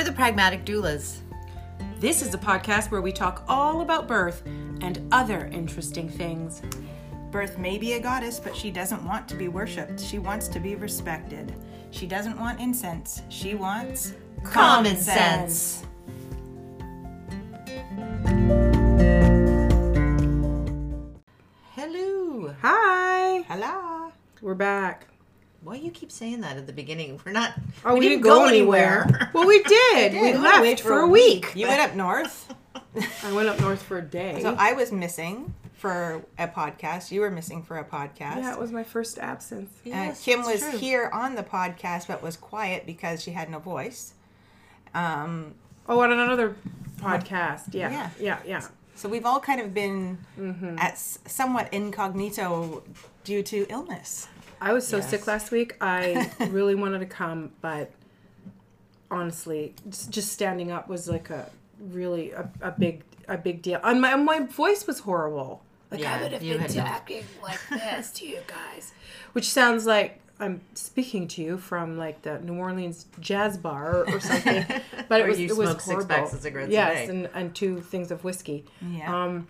We're the Pragmatic Doulas. This is a podcast where we talk all about birth and other interesting things. Birth may be a goddess, but she doesn't want to be worshipped. She wants to be respected. She doesn't want incense. She wants Common sense. Hello. Hi, Hello. we're back. Why do you keep saying that at the beginning? We're not. Oh, we, didn't, go, anywhere. well, we did. We We left went for a week. You went up north. I went up north for a day. So I was missing for a podcast. You were missing for a podcast. yeah, it was my first absence. Uh, Kim was true. here on the podcast, but was quiet because she had no voice. Um, Oh, on another podcast. Yeah, Yeah. yeah, yeah. so we've all kind of been Mm-hmm. at somewhat incognito due to illness. I was so Yes. sick last week. I really wanted to come, but honestly, just, standing up was like a really a, a big a big deal. And my my voice was horrible. Like Yeah, I would have been talking like this to you guys, which sounds like I'm speaking to you from like the New Orleans jazz bar or, or something. But it was you it was smoke six horrible. packs of cigarettes yes, and and two things of whiskey. Yeah. Um,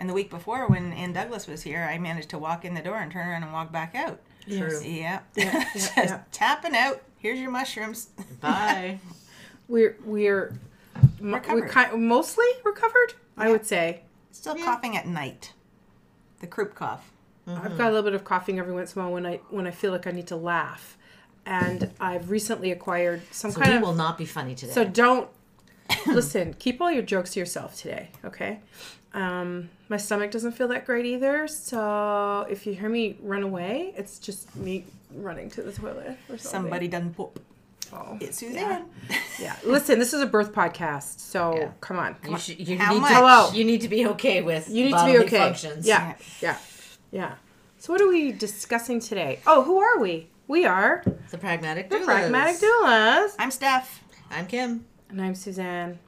And the week before, when Ann Douglas was here, I managed to walk in the door and turn around and walk back out. True. Yeah. yeah, Just yeah. tapping out. Here's your mushrooms. Bye. we're we're mo- we Recovered. kind mostly recovered. I would say. Still coughing at night. The croup cough. I've mm-hmm. got a little bit of coughing every once in a while when I when I feel like I need to laugh, and I've recently acquired some So kind we of. will not be funny today. so don't listen. Keep all your jokes to yourself today, okay? Um, my stomach doesn't feel that great either, so if you hear me run away, it's just me running to the toilet or something. Somebody done poop. Oh. It's Suzanne. Yeah. Listen, this is a birth podcast, so Yeah. come on. Come you, on. should, you How need much? to. Hello. You need to be okay with. You need to be okay. Functions. Yeah, yeah, yeah. So what are we discussing today? Oh, who are we? We are The pragmatic. the doulas. Pragmatic Doulas. I'm Steph, I'm Kim. And I'm Suzanne.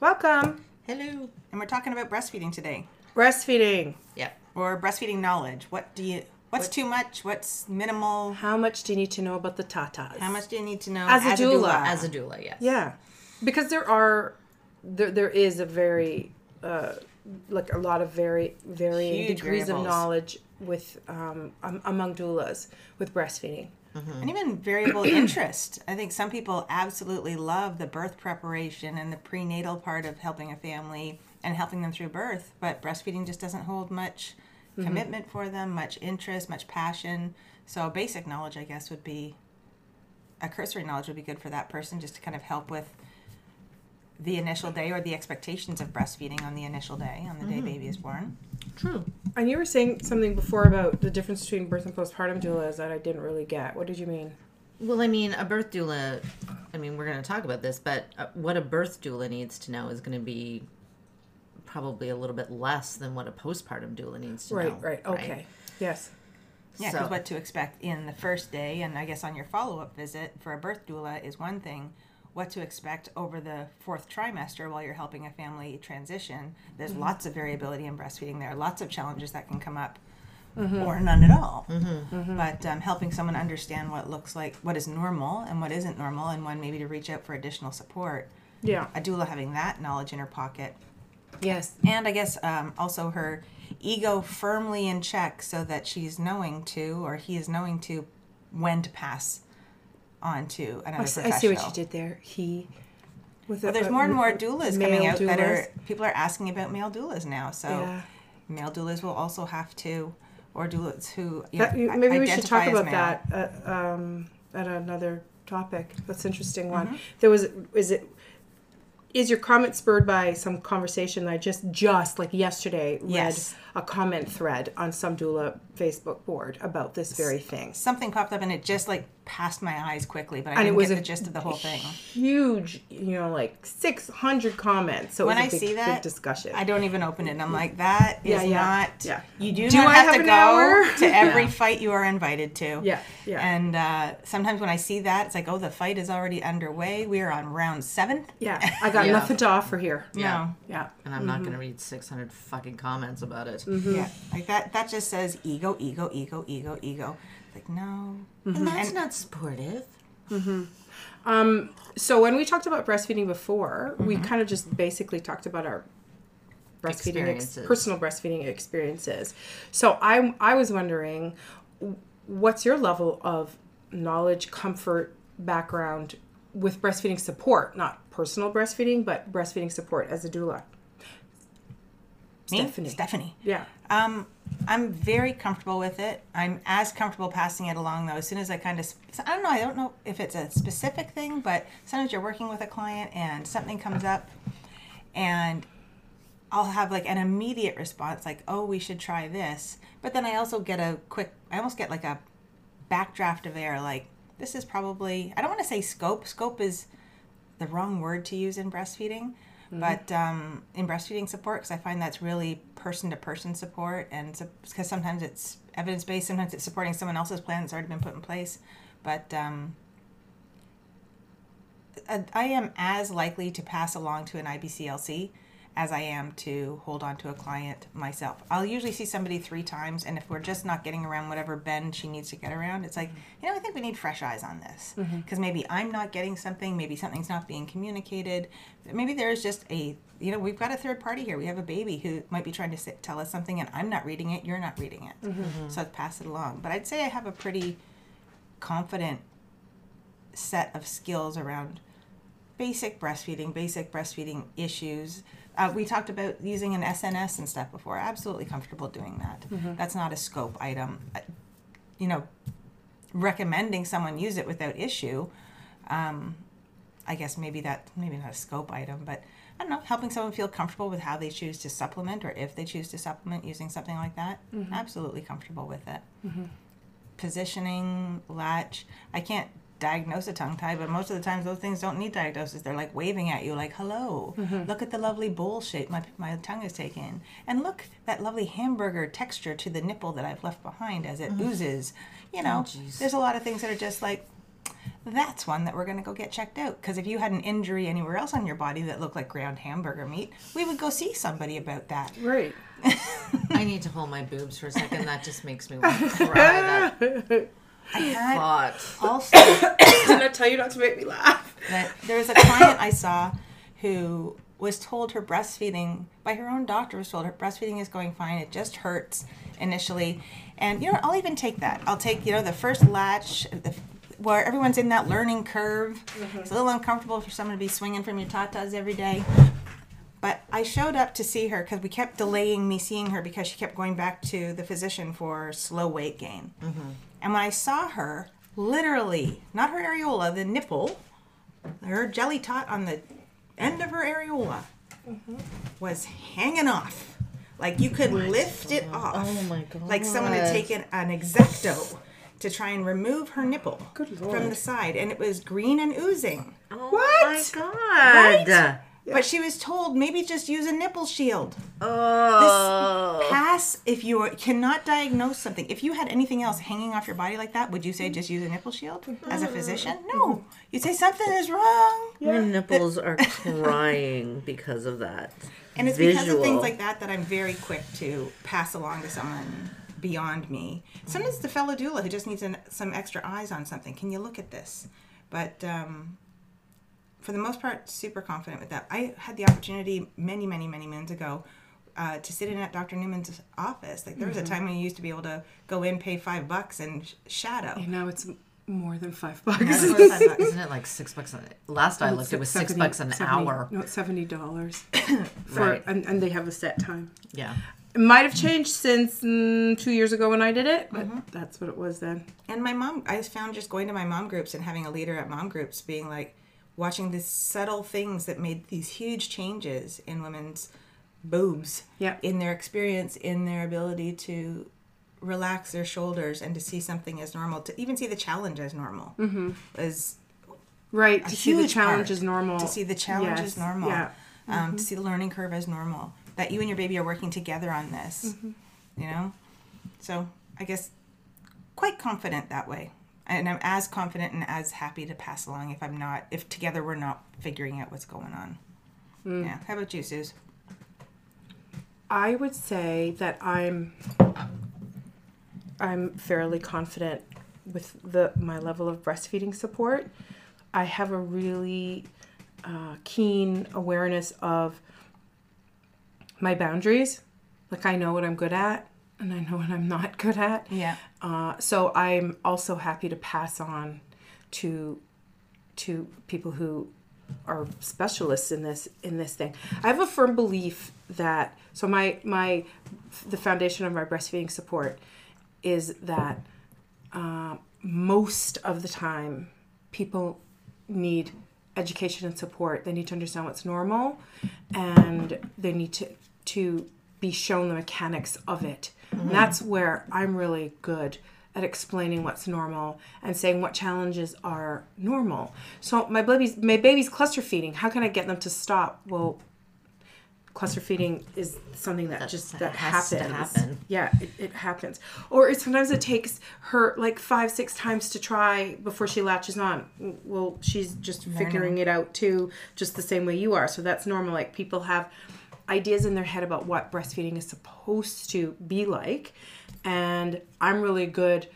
Welcome. Hello. and we're talking about breastfeeding today, Breastfeeding. Yep. or breastfeeding knowledge. What do you? What's too much? What's minimal? How much do you need to know about the tatas? How much do you need to know As a doula. As a doula, yes. Yeah, because there are, there there is a very, uh, like a lot of very varying Huge degrees of knowledge with um, um among doulas with breastfeeding. Mm-hmm. and even variable interest. I think some people absolutely love the birth preparation and the prenatal part of helping a family and helping them through birth, but breastfeeding just doesn't hold much mm-hmm. commitment for them, much interest, much passion. So basic knowledge, I guess, would be a cursory knowledge would be good for that person just to kind of help with the initial day or the expectations of breastfeeding on the initial day, on the day baby is born. True. And you were saying something before about the difference between birth and postpartum doulas that I didn't really get. What did you mean? Well, I mean, a birth doula. I mean, we're going to talk about this, but uh, what a birth doula needs to know is going to be probably a little bit less than what a postpartum doula needs to know. Right, right, okay. Yes. Yeah, because So- what to expect in the first day, and I guess on your follow up visit for a birth doula is one thing. What to expect over the fourth trimester while you're helping a family transition. There's lots of variability in breastfeeding there, are lots of challenges that can come up, or none at all. But um, helping someone understand what looks like, what is normal and what isn't normal, and when maybe to reach out for additional support. Yeah. A doula having that knowledge in her pocket Yes. and I guess um, also her ego firmly in check so that she's knowing to, or he is knowing to, when to pass on to another I see, I see what you did there. He. With Well, a- there's more and more doulas coming out that are people are asking about male doulas now. So Yeah. male doulas will also have to, or doulas who you That, know, maybe we should talk about male. that at, um, at another topic. That's an interesting one. Mm-hmm. There was is it is your comment spurred by some conversation that I just just like yesterday read Yes. A comment thread on some doula Facebook board about this very thing. Something popped up and it just like passed my eyes quickly, but I And didn't was get a the gist of the whole thing. Huge, you know, like six hundred comments. So it When was a I big, see big that, discussion. I don't even open it. I'm like, that is Yeah, yeah, not. yeah. You do, Do not I have, have to go hour? to every fight you are invited to. Yeah, yeah. And uh, sometimes when I see that, it's like, oh, the fight is already underway. We are on round seven. yeah, I got Yeah. nothing to offer here. No. Yeah. And I'm not going to read 600 fucking comments about it. Yeah. Like that. That just says ego, ego, ego, ego, ego. Like no. And that's not supportive. Mm-hmm. Um, So when we talked about breastfeeding before, we Mm-hmm. kind of just basically talked about our breastfeeding ex- personal breastfeeding experiences. So I I was wondering what's your level of knowledge, comfort, background with breastfeeding support, not personal breastfeeding, but breastfeeding support as a doula. Me? Stephanie. Stephanie. Yeah. Um, I'm very comfortable with it. I'm as comfortable passing it along though. As soon as I kind of, I don't know. I don't know if it's a specific thing, but sometimes you're working with a client and something comes up, and I'll have like an immediate response, like, "Oh, we should try this." But then I also get a quick. I almost get like a backdraft of air, like, "This is probably." I don't want to say scope. Scope is the wrong word to use in breastfeeding, but um, in breastfeeding support, because I find that's really person to person support, and because sometimes it's evidence based, sometimes it's supporting someone else's plan that's already been put in place. But um, I am as likely to pass along to an IBCLC as I am to hold on to a client myself. I'll usually see somebody three times, and if we're just not getting around whatever bend she needs to get around, it's like, you know, I think we need fresh eyes on this. Mm-hmm. Because maybe I'm not getting something, maybe something's not being communicated. Maybe there's just a, you know, we've got a third party here. We have a baby who might be trying to sit, tell us something, and I'm not reading it, you're not reading it. Mm-hmm. Mm-hmm. So I'd pass it along. But I'd say I have a pretty confident set of skills around basic breastfeeding, basic breastfeeding issues. Uh, we talked about using an SNS and stuff before. Absolutely comfortable doing that. That's not a scope item. Uh, You know, recommending someone use it without issue. Um, I guess maybe that maybe not a scope item, but I don't know, helping someone feel comfortable with how they choose to supplement or if they choose to supplement using something like that. Absolutely comfortable with it. Positioning, latch. I can't diagnose a tongue tie, but most of the times those things don't need diagnosis. They're like waving at you, like "Hello, mm-hmm. look at the lovely bowl shape my my tongue is taken, and look that lovely hamburger texture to the nipple that I've left behind as it mm-hmm. oozes." You know, oh, jeez. there's a lot of things that are just like that's one that we're going to go get checked out. Because if you had an injury anywhere else on your body that looked like ground hamburger meat, we would go see somebody about that. Right. I need to hold my boobs for a second. That just makes me want to cry. That I had thought. also Didn't I tell you not to make me laugh? that there was a client I saw who was told her breastfeeding by her own doctor was told her breastfeeding is going fine. It just hurts initially, and you know I'll even take that. I'll take you know the first latch. The, where everyone's in that learning curve. It's a mm-hmm. little uncomfortable for someone to be swinging from your tatas every day. But I showed up to see her because we kept delaying me seeing her because she kept going back to the physician for slow weight gain. Mm-hmm. And when I saw her, literally, not her areola, the nipple, her jelly tot on the end of her areola mm-hmm. was hanging off. Like you could lift it off. Oh my Like someone had taken an X-Acto to try and remove her nipple from the side, and it was green and oozing. Oh What? my god. Right? But she was told maybe just use a nipple shield. Oh. This pass if you are, cannot diagnose something. If you had anything else hanging off your body like that, would you say just use a nipple shield as a physician? No. You'd say something is wrong. Your nipples are crying because of that. And it's because of things like that that I'm very quick to pass along to someone beyond me. Sometimes the fellow doula who just needs an, some extra eyes on something. Can you look at this? But um, for the most part, super confident with that. I had the opportunity many, many, many moons ago uh, to sit in at Dr. Newman's office. Like there was a time when you used to be able to go in, pay five bucks, and sh- shadow. And now it's more than five bucks. Than five bucks. Isn't it like six bucks? An, last I looked, it was six 70 bucks an 70 hour. No, it's seventy dollars. For Right. and, and they have a set time. Yeah. It might have changed since mm, two years ago when I did it, but that's what it was then. And my mom, I found just going to my mom groups and having a leader at mom groups being like, watching these subtle things that made these huge changes in women's boobs, Yeah. in their experience, in their ability to relax their shoulders and to see something as normal, to even see the challenge as normal, mm-hmm. was Right to see the challenge part. is normal. To see the challenge Yes, as normal. Yeah. Um, to see the learning curve as normal. That you and your baby are working together on this. You know? So I guess quite confident that way. And I'm as confident and as happy to pass along if I'm not, if together we're not figuring out what's going on. Yeah. How about you, Suze? I would say that I'm I'm fairly confident with the my level of breastfeeding support, I have a really uh, keen awareness of my boundaries. Like I know what I'm good at, and I know what I'm not good at. Yeah. Uh, so I'm also happy to pass on to to people who are specialists in this in this thing. I have a firm belief that so my my the foundation of my breastfeeding support is that uh, most of the time people need education and support. They need to understand what's normal, and they need to to be shown the mechanics of it. And that's where I'm really good at explaining what's normal and saying what challenges are normal. So my baby's my baby's cluster feeding. How can I get them to stop? Well, cluster feeding is something that just that has to happens. happen. Yeah, it, it happens. Or it, sometimes it takes her like five, six times to try before she latches on. Well, she's just figuring it out too, just the same way you are. So that's normal. Like people have ideas in their head about what breastfeeding is supposed to be like. And I'm really good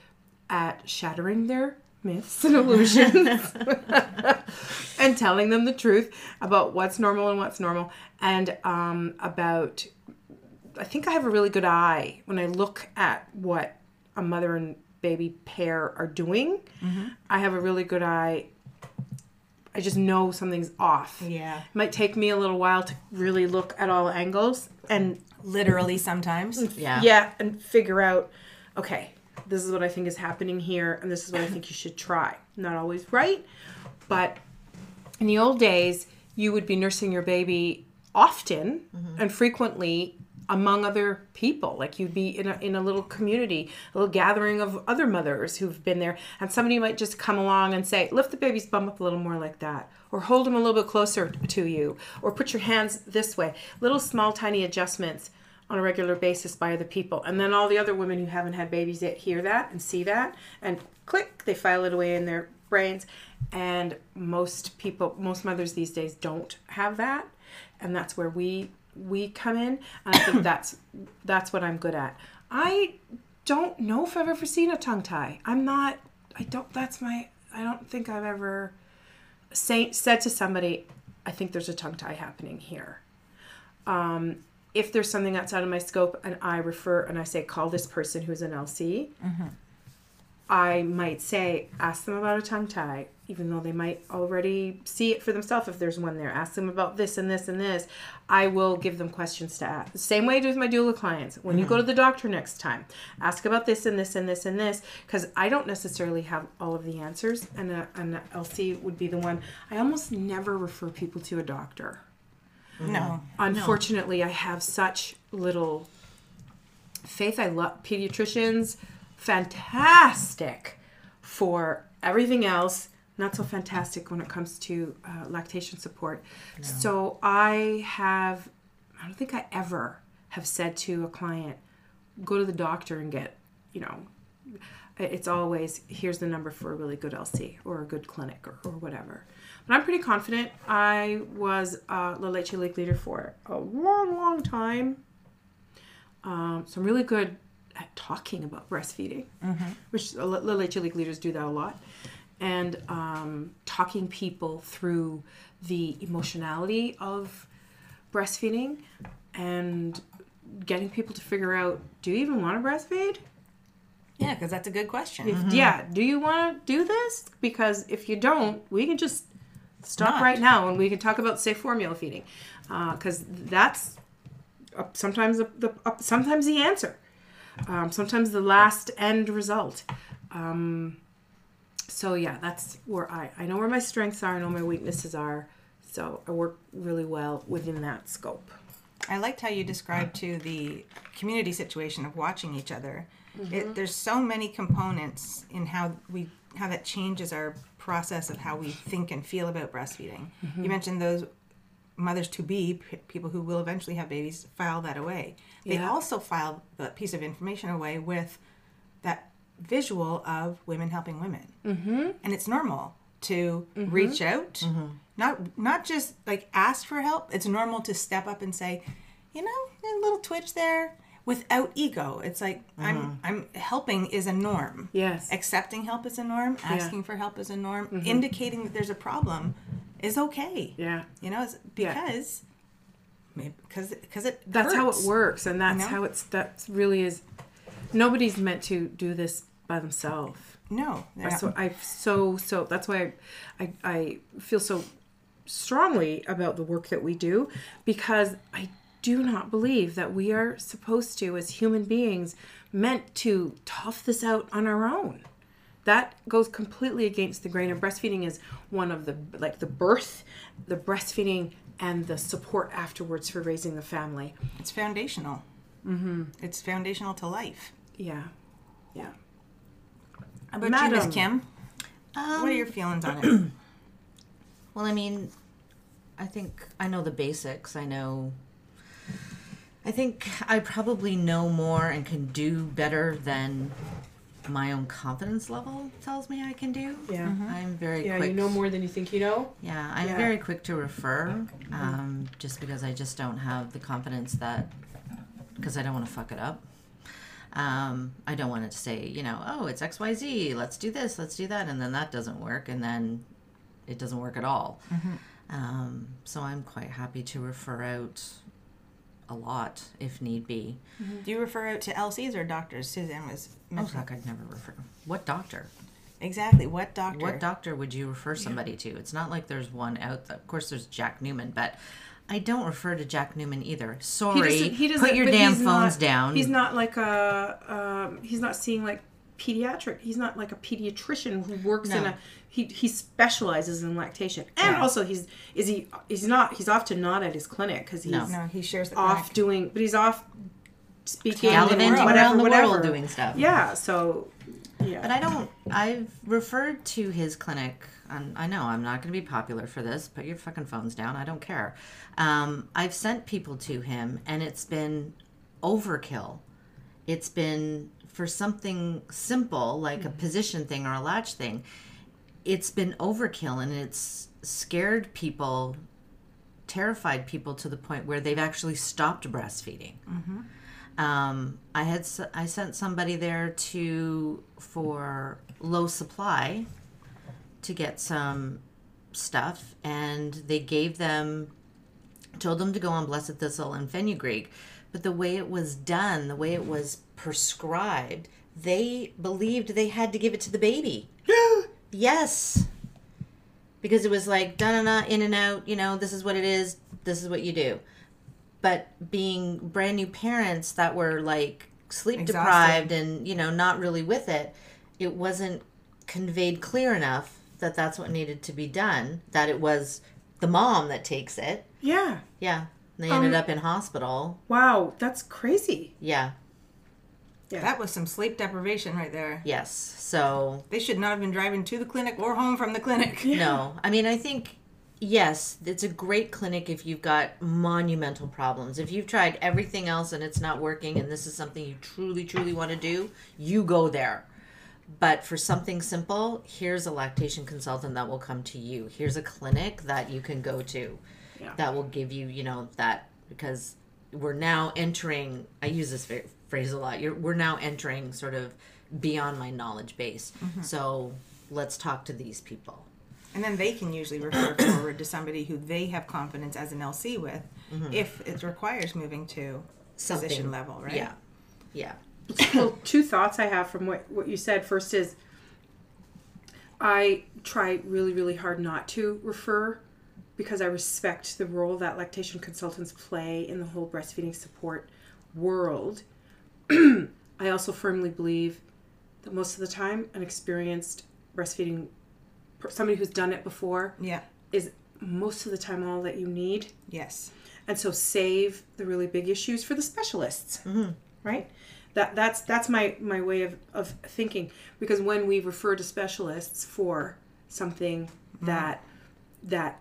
at shattering their myths and illusions and telling them the truth about what's normal and what's normal and um, about I think I have a really good eye when I look at what a mother and baby pair are doing. I have a really good eye. I just know something's off. Yeah. It might take me a little while to really look at all angles and Literally sometimes. Mm, yeah. yeah, and figure out, okay, this is what I think is happening here, and this is what I think you should try. Not always right, but in the old days, you would be nursing your baby often mm-hmm. and frequently among other people. Like you'd be in a, in a little community, a little gathering of other mothers who've been there, and somebody might just come along and say, lift the baby's bum up a little more like that, or hold him a little bit closer to you, or put your hands this way. Little small, tiny adjustments on a regular basis by other people. And then all the other women who haven't had babies yet hear that and see that and click, they file it away in their brains. And most people, most mothers these days don't have that. And that's where we we come in. And I think that's that's what I'm good at. I don't know if I've ever seen a tongue tie. I'm not I don't that's my I don't think I've ever say, said to somebody, I think there's a tongue tie happening here Um, if there's something outside of my scope and I refer and I say, call this person who's an LC, I might say, ask them about a tongue tie, even though they might already see it for themselves if there's one there. Ask them about this and this and this. I will give them questions to ask. The same way I do with my doula clients. When you go mm-hmm. to the doctor next time, ask about this and this and this and this, because I don't necessarily have all of the answers, and a, an LC would be the one. I almost never refer people to a doctor No. unfortunately i have such little faith i love pediatricians fantastic for everything else not so fantastic when it comes to uh, lactation support so i have i don't think i ever have said to a client go to the doctor and get you know it's always here's the number for a really good LC or a good clinic or, or whatever. But I'm pretty confident. I was a La Leche League leader for a long, long time. Um, so I'm really good at talking about breastfeeding, which La La Leche League leaders do that a lot. And um, talking people through the emotionality of breastfeeding and getting people to figure out do you even want to breastfeed? Yeah, because that's a good question. If, Yeah. Do you want to do this? Because if you don't, we can just stop Not. right now and we can talk about safe formula feeding, because that's uh, sometimes the, the uh, sometimes the answer, um, sometimes the last end result. Um, so yeah, that's where I I know where my strengths are. I know my weaknesses are. So I work really well within that scope. I liked how you described to the community situation of watching each other. It, mm-hmm. there's so many components in how we how that changes our process of how we think and feel about breastfeeding. Mm-hmm. You mentioned those mothers to be p- people who will eventually have babies file that away. They Yeah. also file the piece of information away with visual of women helping women, mm-hmm. and it's normal to mm-hmm. reach out, mm-hmm. not not just like ask for help. It's normal to step up and say, you know, a little twitch there. without ego. It's like I'm mm-hmm. I'm helping is a norm. Yes. Accepting help is a norm. Asking for help is a norm. Indicating that there's a problem is okay. Yeah. You know, it's Yeah. because maybe because because it That's how it works, and that's know? how it's that really is. Nobody's meant to do this by themselves. No, That's what I so so. That's why I, I I feel so strongly about the work that we do because I do not believe that we are supposed to, as human beings, meant to tough this out on our own. That goes completely against the grain. And breastfeeding is one of the like the birth, the breastfeeding, and the support afterwards for raising the family. it's foundational. Mm-hmm. It's foundational to life. Yeah, yeah. How about you, Miss Madam. Kim? what are your um, feelings on it? Well, I mean, I think I know the basics. I know. I think I probably know more and can do better than my own confidence level tells me I can do. Yeah. Mm-hmm. Mm-hmm. I'm very Yeah, quick. you know more than you think you know. Yeah, I'm Yeah. very quick to refer, mm-hmm. um, just because I just don't have the confidence that, because I don't want to fuck it up. Um, I don't want it to say, you know, oh, it's X Y Z. Let's do this. Let's do that, and then that doesn't work, and then it doesn't work at all. Um, so I'm quite happy to refer out a lot if need be. Do you refer out to LCs or doctors? Suzanne was Oh, mentioning. fuck, I'd never refer. What doctor? Exactly. What doctor? What doctor would you refer somebody to? It's not like there's one out. There. Of course, there's Jack Newman, but I don't refer to Jack Newman either. Sorry, put your damn phones not- down. He's not like a. Um, he's not seeing like pediatric. He's not like a pediatrician who works in a. He he specializes in lactation, and Yeah. also he's is he he's not he's often not at his clinic because he's No. no, he shares the off clinic. doing, but he's off speaking gallivanting and whatever, around the whatever. world doing stuff. Yeah, so yeah, But I don't. I've referred to his clinic. And I know I'm not going to be popular for this. Put your fucking phones down. I don't care. Um, I've sent people to him, and it's been overkill. It's been for something simple like a mm-hmm. position thing or a latch thing. It's been overkill, and it's scared people, terrified people to the point where they've actually stopped breastfeeding. Mm-hmm. Um, I had I sent somebody there to for low supply to get some stuff, and they gave them told them to go on blessed thistle and fenugreek, but the way it was done, the way it was prescribed, they believed they had to give it to the baby. yes, because it was like da na na in and out. You know, this is what it is. This is what you do but being brand new parents that were like sleep Exhausted. Deprived and you know not really with it it wasn't conveyed clear enough that that's what needed to be done that it was the mom that takes it yeah. yeah they ended Um, up in hospital Wow, that's crazy. yeah yeah. That was some sleep deprivation right there. yes so They should not have been driving to the clinic or home from the clinic. No, I mean, I think yes, it's a great clinic if you've got monumental problems. If you've tried everything else and it's not working, and this is something you truly, truly want to do, you go there. But for something simple, here's a lactation consultant that will come to you. Here's a clinic that you can go to Yeah. that will give you, you know, that because we're now entering. I use this phrase a lot. You're, we're now entering sort of beyond my knowledge base. Mm-hmm. So let's talk to these people. And then they can usually refer forward to somebody who they have confidence as an LC with mm-hmm. if it requires moving to position level, right? Yeah. Yeah. well, two thoughts I have from what, what you said. First is I try really, really hard not to refer because I respect the role that lactation consultants play in the whole breastfeeding support world. I also firmly believe that most of the time, an experienced breastfeeding, per- somebody who's done it before, Yeah. is most of the time all that you need. Yes. and so save the really big issues for the specialists mm-hmm. right that that's that's my my way of of thinking because when we refer to specialists for something mm-hmm. that that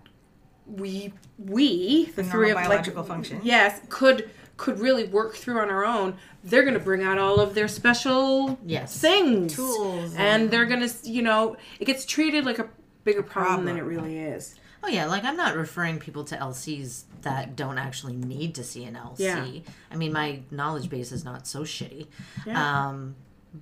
we we the For three of normal like biological function. yes could could really work through on our own they're going to bring out all of their special Yes. things Tools and they're going to you know it gets treated like a bigger problem, than it really is Oh yeah, like I'm not referring people to LCs that don't actually need to see an LC. Yeah. I mean, my knowledge base is not so shitty. Yeah. Um,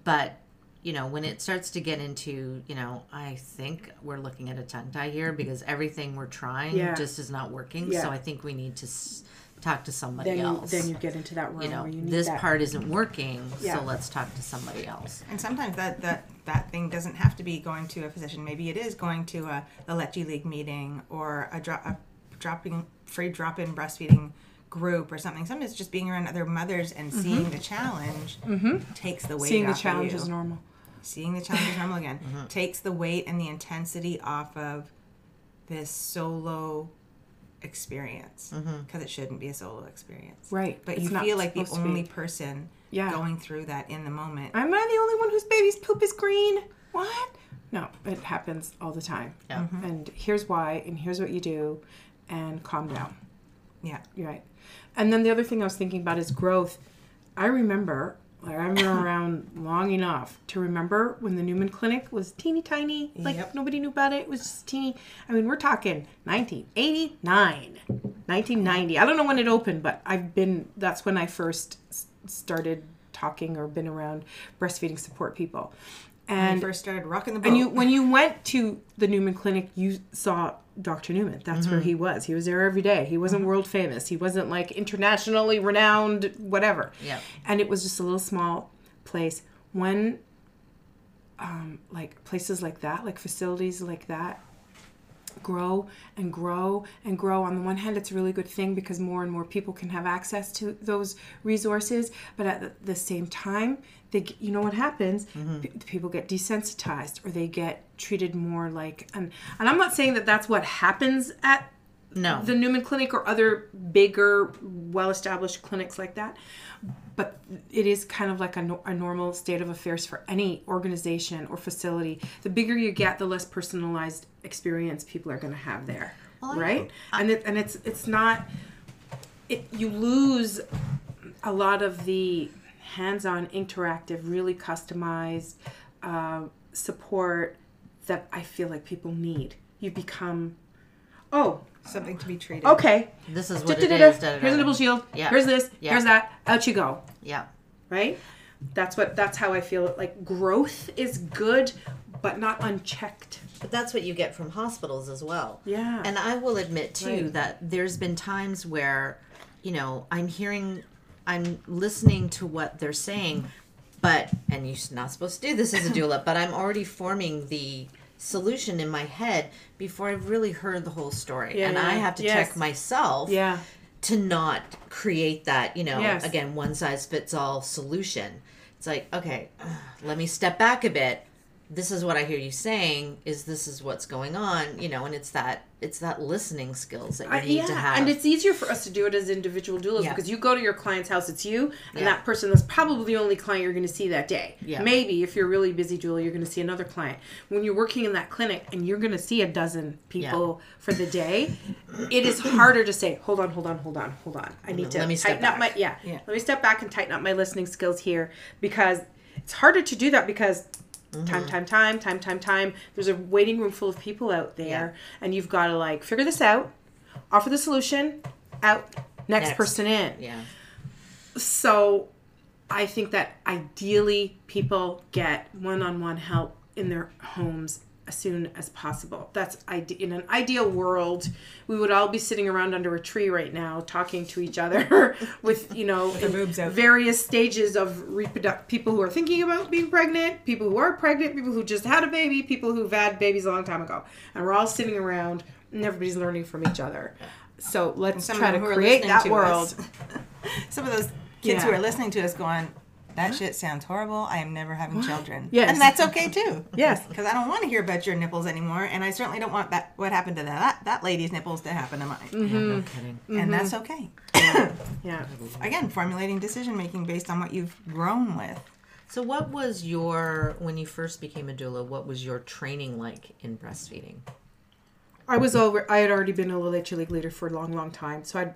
but you know, when it starts to get into, you know, I think we're looking at a tongue tie here because everything we're trying Yeah. just is not working. Yeah. So I think we need to s- talk to somebody then else. then you get into that room you know, where you need this that. part isn't working, Yeah. so let's talk to somebody else. And sometimes that, that, that thing doesn't have to be going to a physician. Maybe it is going to a, the Leche League meeting or a, drop, a dropping free drop in breastfeeding group or something. Sometimes just being around other mothers and seeing the challenge takes the weight Mm-hmm. Seeing the off of challenge you. is normal. Seeing the challenge is normal again takes the weight and the intensity off of this solo experience mm-hmm. because it shouldn't be a solo experience. Right. But It's you feel like the supposed to be. only person Yeah. going through that in the moment. Am I the only one whose baby's poop is green? What? No, it happens all the time. Yeah. Mm-hmm. And here's why, and here's what you do, and calm down. Yeah. You're right. And then the other thing I was thinking about is growth. I remember, I've been around long enough to remember when the Newman Clinic was teeny tiny. Like, Yep. nobody knew about it. It was just teeny. I mean, we're talking 1989, 1990. I don't know when it opened, but I've been, that's when I first started talking or been around breastfeeding support people. When And I first started rocking the boat. and you, when you went to the Newman Clinic, you saw Dr. Newman. That's where he was. He was there every day. He wasn't world famous. He wasn't like internationally renowned, whatever. Yeah. And it was just a little small place. When, um, like places like that, like facilities like that, grow and grow and grow. On the one hand, it's a really good thing because more and more people can have access to those resources. But at the- same time, they you know what happens? Mm-hmm. P- people get desensitized or they get treated more like and and I'm not saying that that's what happens at No. the Newman Clinic or other bigger, well-established clinics like that. But it is kind of like a, no- a normal state of affairs for any organization or facility. The bigger you get, the less personalized experience people are going to have there, I- right? and it, and it's it's not. It you lose a lot of the hands-on, interactive, really customized uh, support that I feel like people need. You become, oh, something to be treated. okay. this is what it is. Da-da-da. Here's a nipple shield. Yeah. Here's this. Yeah. Here's that. Out you go. Yeah. Right? That's what that's how I feel like growth is good but not unchecked. But that's what you get from hospitals as well. Yeah. And I will admit too Right. that there's been times where, you know, I'm hearing, I'm listening to what they're saying, but, and you're not supposed to do this as a doula, but I'm already forming the solution in my head before I've really heard the whole story. Yeah, and yeah, I have to Yes. check myself Yeah. to not create that, you know, Yes. again, one size fits all solution. It's like, okay, let me step back a bit. This is what I hear you saying. Is this is what's going on? You know, and it's that it's that listening skills that you I- need yeah, to have. and it's easier for us to do it as individual doulas Yeah. because you go to your client's house, it's you, and Yeah. that person that's probably the only client you're going to see that day. Yeah. Maybe if you're a really busy doula, you're going to see another client. When you're working in that clinic and you're going to see a dozen people for the day, it is harder to say, "Hold on, hold on, hold on, hold on. I need to Let me step tighten up my yeah, Yeah. Let me step back and tighten up my listening skills here because it's harder to do that because." Mm-hmm. Time, time, time, time, time, time. There's a waiting room full of people out there, and you've got to like figure this out, offer the solution, out, next, Next. person in. yeah, So I think that ideally people get one-on-one help in their homes as soon as possible. That's ide- in an ideal world, we would all be sitting around under a tree right now talking to each other with, you know, out. various stages of reproduct people who are thinking about being pregnant, people who are pregnant, people who just had a baby, people who've had babies a long time ago. And we're all sitting around and everybody's learning from each other. So let's try to them who are create that to world. Some of those kids who are listening to us going, that shit sounds horrible. I am never having children. Yes. And that's okay too. Yes. Because I don't want to hear about your nipples anymore. And I certainly don't want that what happened to that that lady's nipples to happen to mine. Mm-hmm. no kidding. And that's okay. Yeah. Again, formulating decision making based on what you've grown with. So, what was your when you first became a doula? What was your training like in breastfeeding? I was over. I had already been a Leche League leader for a long, long time, so I had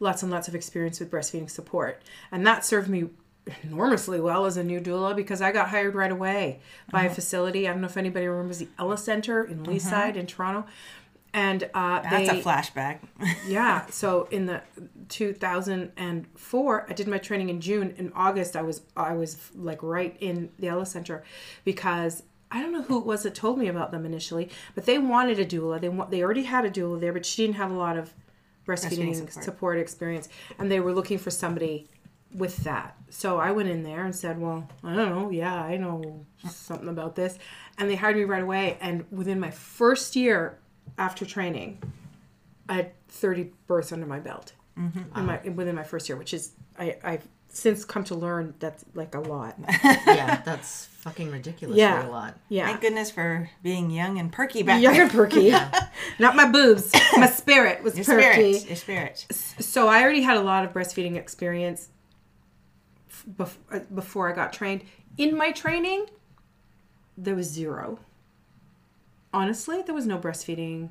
lots and lots of experience with breastfeeding support, and that served me enormously well as a new doula because I got hired right away by a facility. I don't know if anybody remembers the Ella Center in Leaside in Toronto. And uh, That's they, a flashback. yeah. So in the 2004, I did my training in June. In August, I was I was like right in the Ella Center because I don't know who it was that told me about them initially, but they wanted a doula. They wa- they already had a doula there, but she didn't have a lot of breastfeeding, Breastfeeding support. support. experience, and they were looking for somebody with that. So I went in there and said, "Well, I don't know. Yeah, I know something about this," and they hired me right away. And within my first year after training, I had 30 births under my belt mm-hmm. in my within my first year, which is I I've since come to learn that's like a lot. yeah, that's fucking ridiculous Yeah. a lot. Yeah, Thank goodness for being young and perky back young and perky, not my boobs. My spirit was Your perky. spirit. Your spirit. So I already had a lot of breastfeeding experience bef- uh, before I got trained. In my training, there was zero. Honestly, there was no breastfeeding.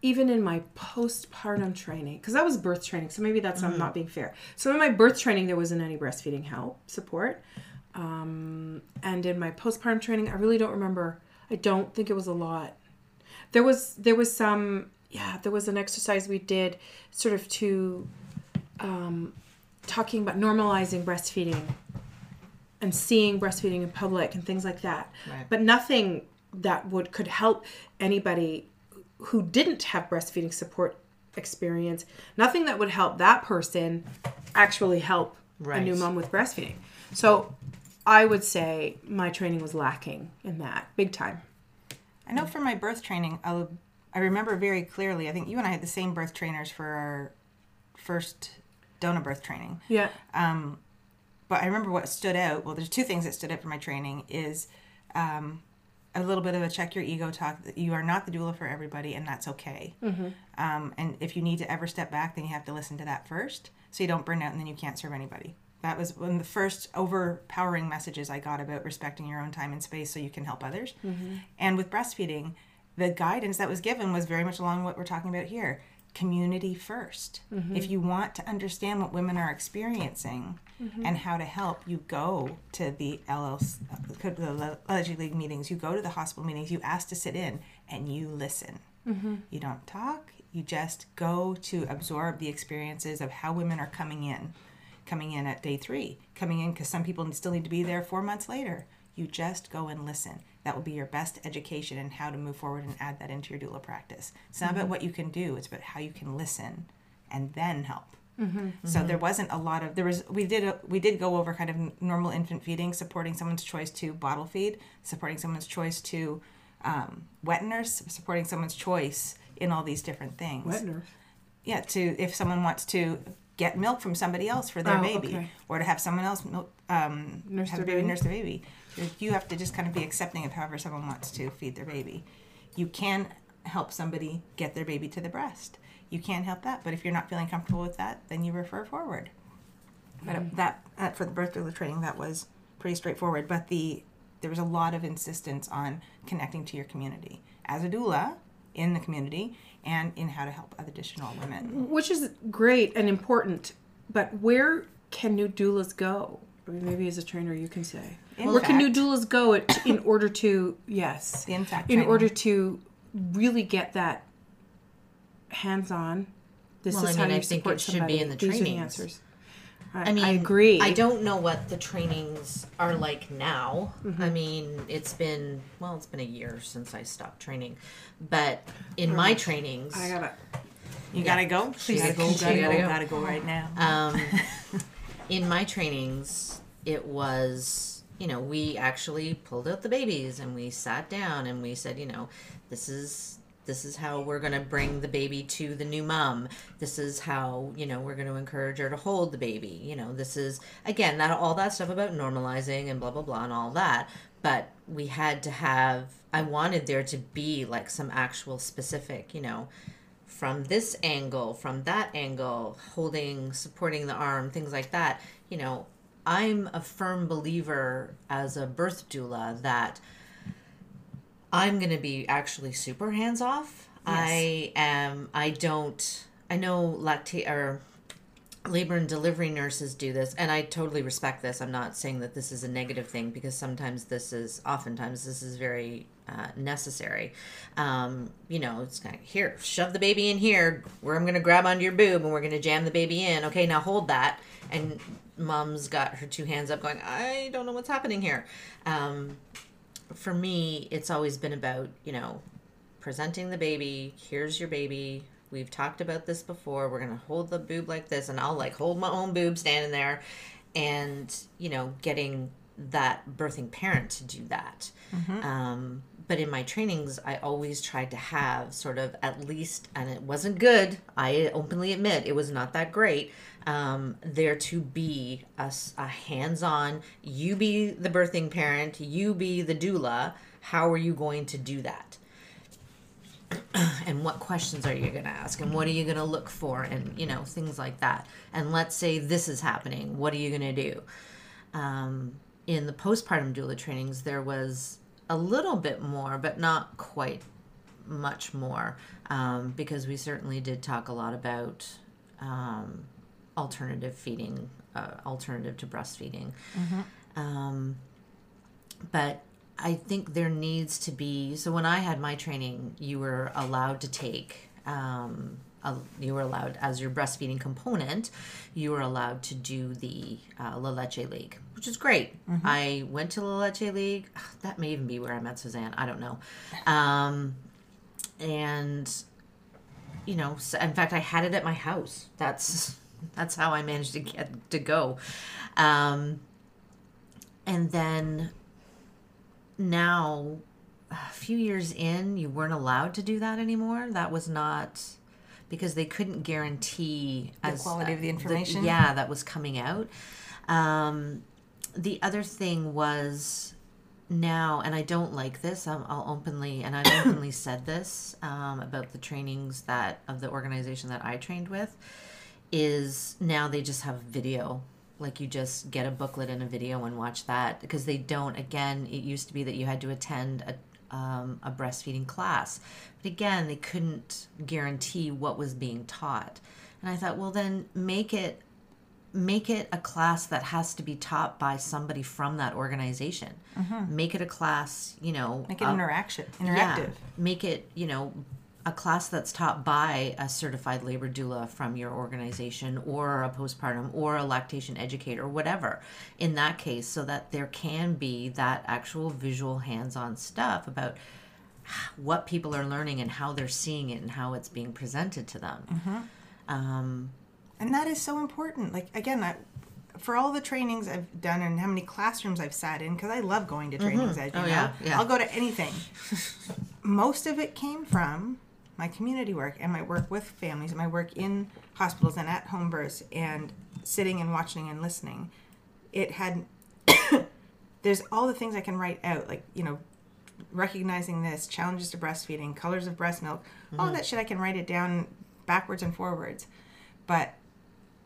Even in my postpartum training, because that was birth training, so maybe that's I'm not being fair. So in my birth training, there wasn't any breastfeeding help support, um, and in my postpartum training, I really don't remember. I don't think it was a lot there was there was some yeah there was an exercise we did sort of to um, talking about normalizing breastfeeding and seeing breastfeeding in public and things like that Right. but nothing that would could help anybody who didn't have breastfeeding support experience nothing that would help that person actually help a new mom with breastfeeding so i would say my training was lacking in that big time I know for my birth training, I, I remember very clearly. I think you and I had the same birth trainers for our first DONA birth training. yeah But I remember what stood out. Well, there's two things that stood out for my training is um, a little bit of a check your ego talk. That you are not the doula for everybody, and that's okay. Um, and if you need to ever step back, then you have to listen to that first, so you don't burn out and then you can't serve anybody. That was one of the first overpowering messages I got about respecting your own time and space so you can help others. And with breastfeeding, the guidance that was given was very much along what we're talking about here community 1st mm-hmm. If you want to understand what women are experiencing mm-hmm. and how to help, you go to the LLC, uh, the La Leche League meetings, you go to the hospital meetings, you ask to sit in, and you listen. Mm-hmm. You don't talk, you just go to absorb the experiences of how women are coming in. Coming in at day three, coming in because some people still need to be there four months later. You just go and listen. That will be your best education in how to move forward and add that into your doula practice. It's not about what you can do; it's about how you can listen and then help. So there wasn't a lot of there was we did a, we did go over kind of normal infant feeding, supporting someone's choice to bottle feed, supporting someone's choice to um, wet nurse, supporting someone's choice in all these different things wet nurse yeah to if someone wants to get milk from somebody else for their Oh, baby okay. or to have someone else milk, um, Nurse have the baby baby? nurse the baby you have to just kind of be accepting of however someone wants to feed their baby. You can help somebody get their baby to the breast. You can help that but if you're not feeling comfortable with that then you refer forward. But that uh, for the birth doula training that was pretty straightforward but the there was a lot of insistence on connecting to your community as a doula in the community and in how to help other additional women. Which is great and important but where can new doulas go? Maybe as a trainer you can say In where can new fact- doulas go at, in order to yes in fact in training. order to really get that hands-on this Well, is I how mean, you I think support it should somebody. be in the These are the answers I, I mean, I agree I don't know what the trainings are like now. Mm-hmm. I mean, it's been well, it's been a year since I stopped training, but in my trainings, I gotta You gotta go. Please gotta gotta go, go. Gotta, go. gotta go. Gotta go right now. um, in my trainings, it was you know we actually pulled out the babies and we sat down and we said you know this is this is how we're going to bring the baby to the new mom this is how you know we're going to encourage her to hold the baby you know this is again that all that stuff about normalizing and blah blah blah and all that but we had to have i wanted there to be like some actual specific you know from this angle, from that angle, holding, supporting the arm, things like that. You know, I'm a firm believer as a birth doula that I'm going to be actually super hands off. I am, I don't, I know lactate or labor and delivery nurses do this and i totally respect this. I'm not saying that this is a negative thing because sometimes this is oftentimes this is very uh, necessary. Um, you know it's kind of here shove the baby in here where i'm going to grab onto your boob and we're going to jam the baby in. Okay now hold that and mom's got her two hands up going i don't know what's happening here. Um, for me it's always been about you know presenting the baby. Here's your baby. We've talked about this before. We're gonna hold the boob like this and i'll like hold my own boob standing there and you know getting that birthing parent to do that. Um, but in my trainings i always tried to have sort of at least and it wasn't good i openly admit it was not that great um, there to be a hands-on you be the birthing parent you be the doula how are you going to do that? And what questions are you going to ask? And what are you going to look for? And you know things like that. And let's say this is happening what are you going to do? Um, in the postpartum doula trainings there was a little bit more but not quite much more um, because we certainly did talk a lot about um, alternative feeding uh, alternative to breastfeeding um, but I think there needs to be. So when I had my training, you were allowed to take. Um, a, you were allowed as your breastfeeding component. You were allowed to do the uh, La Leche League, which is great. I went to La Leche League. That may even be where I met Suzanne. I don't know. Um, and you know, in fact, I had it at my house. That's that's how I managed to get to go. Um, and then now a few years in you weren't allowed to do that anymore that was not because they couldn't guarantee The quality of the information? yeah that was coming out um, the other thing was now and i don't like this um, i'll openly and i've openly said this um, about the trainings that of the organization that i trained with is now they just have video. Like you just get a booklet and a video and watch that because they don't again it used to be that you had to attend a, um, a breastfeeding class. But again they couldn't guarantee what was being taught. And i thought well then make it make it a class that has to be taught by somebody from that organization. Make it a class you know Make it of- interaction, yeah, interactive. make it you know a class that's taught by a certified labor doula from your organization or a postpartum or a lactation educator or whatever in that case so that there can be that actual visual hands-on stuff about what people are learning and how they're seeing it and how it's being presented to them um, And that is so important. Like again, I, for all the trainings I've done and how many classrooms I've sat in, because I love going to trainings. As you Oh, know, yeah, yeah. I'll go to anything. Most of it came from my community work and my work with families, and my work in hospitals and at home births, and sitting and watching and listening. It had. there's all the things I can write out, like you know, recognizing this, challenges to breastfeeding, colors of breast milk, all mm-hmm. that shit. I can write it down backwards and forwards, but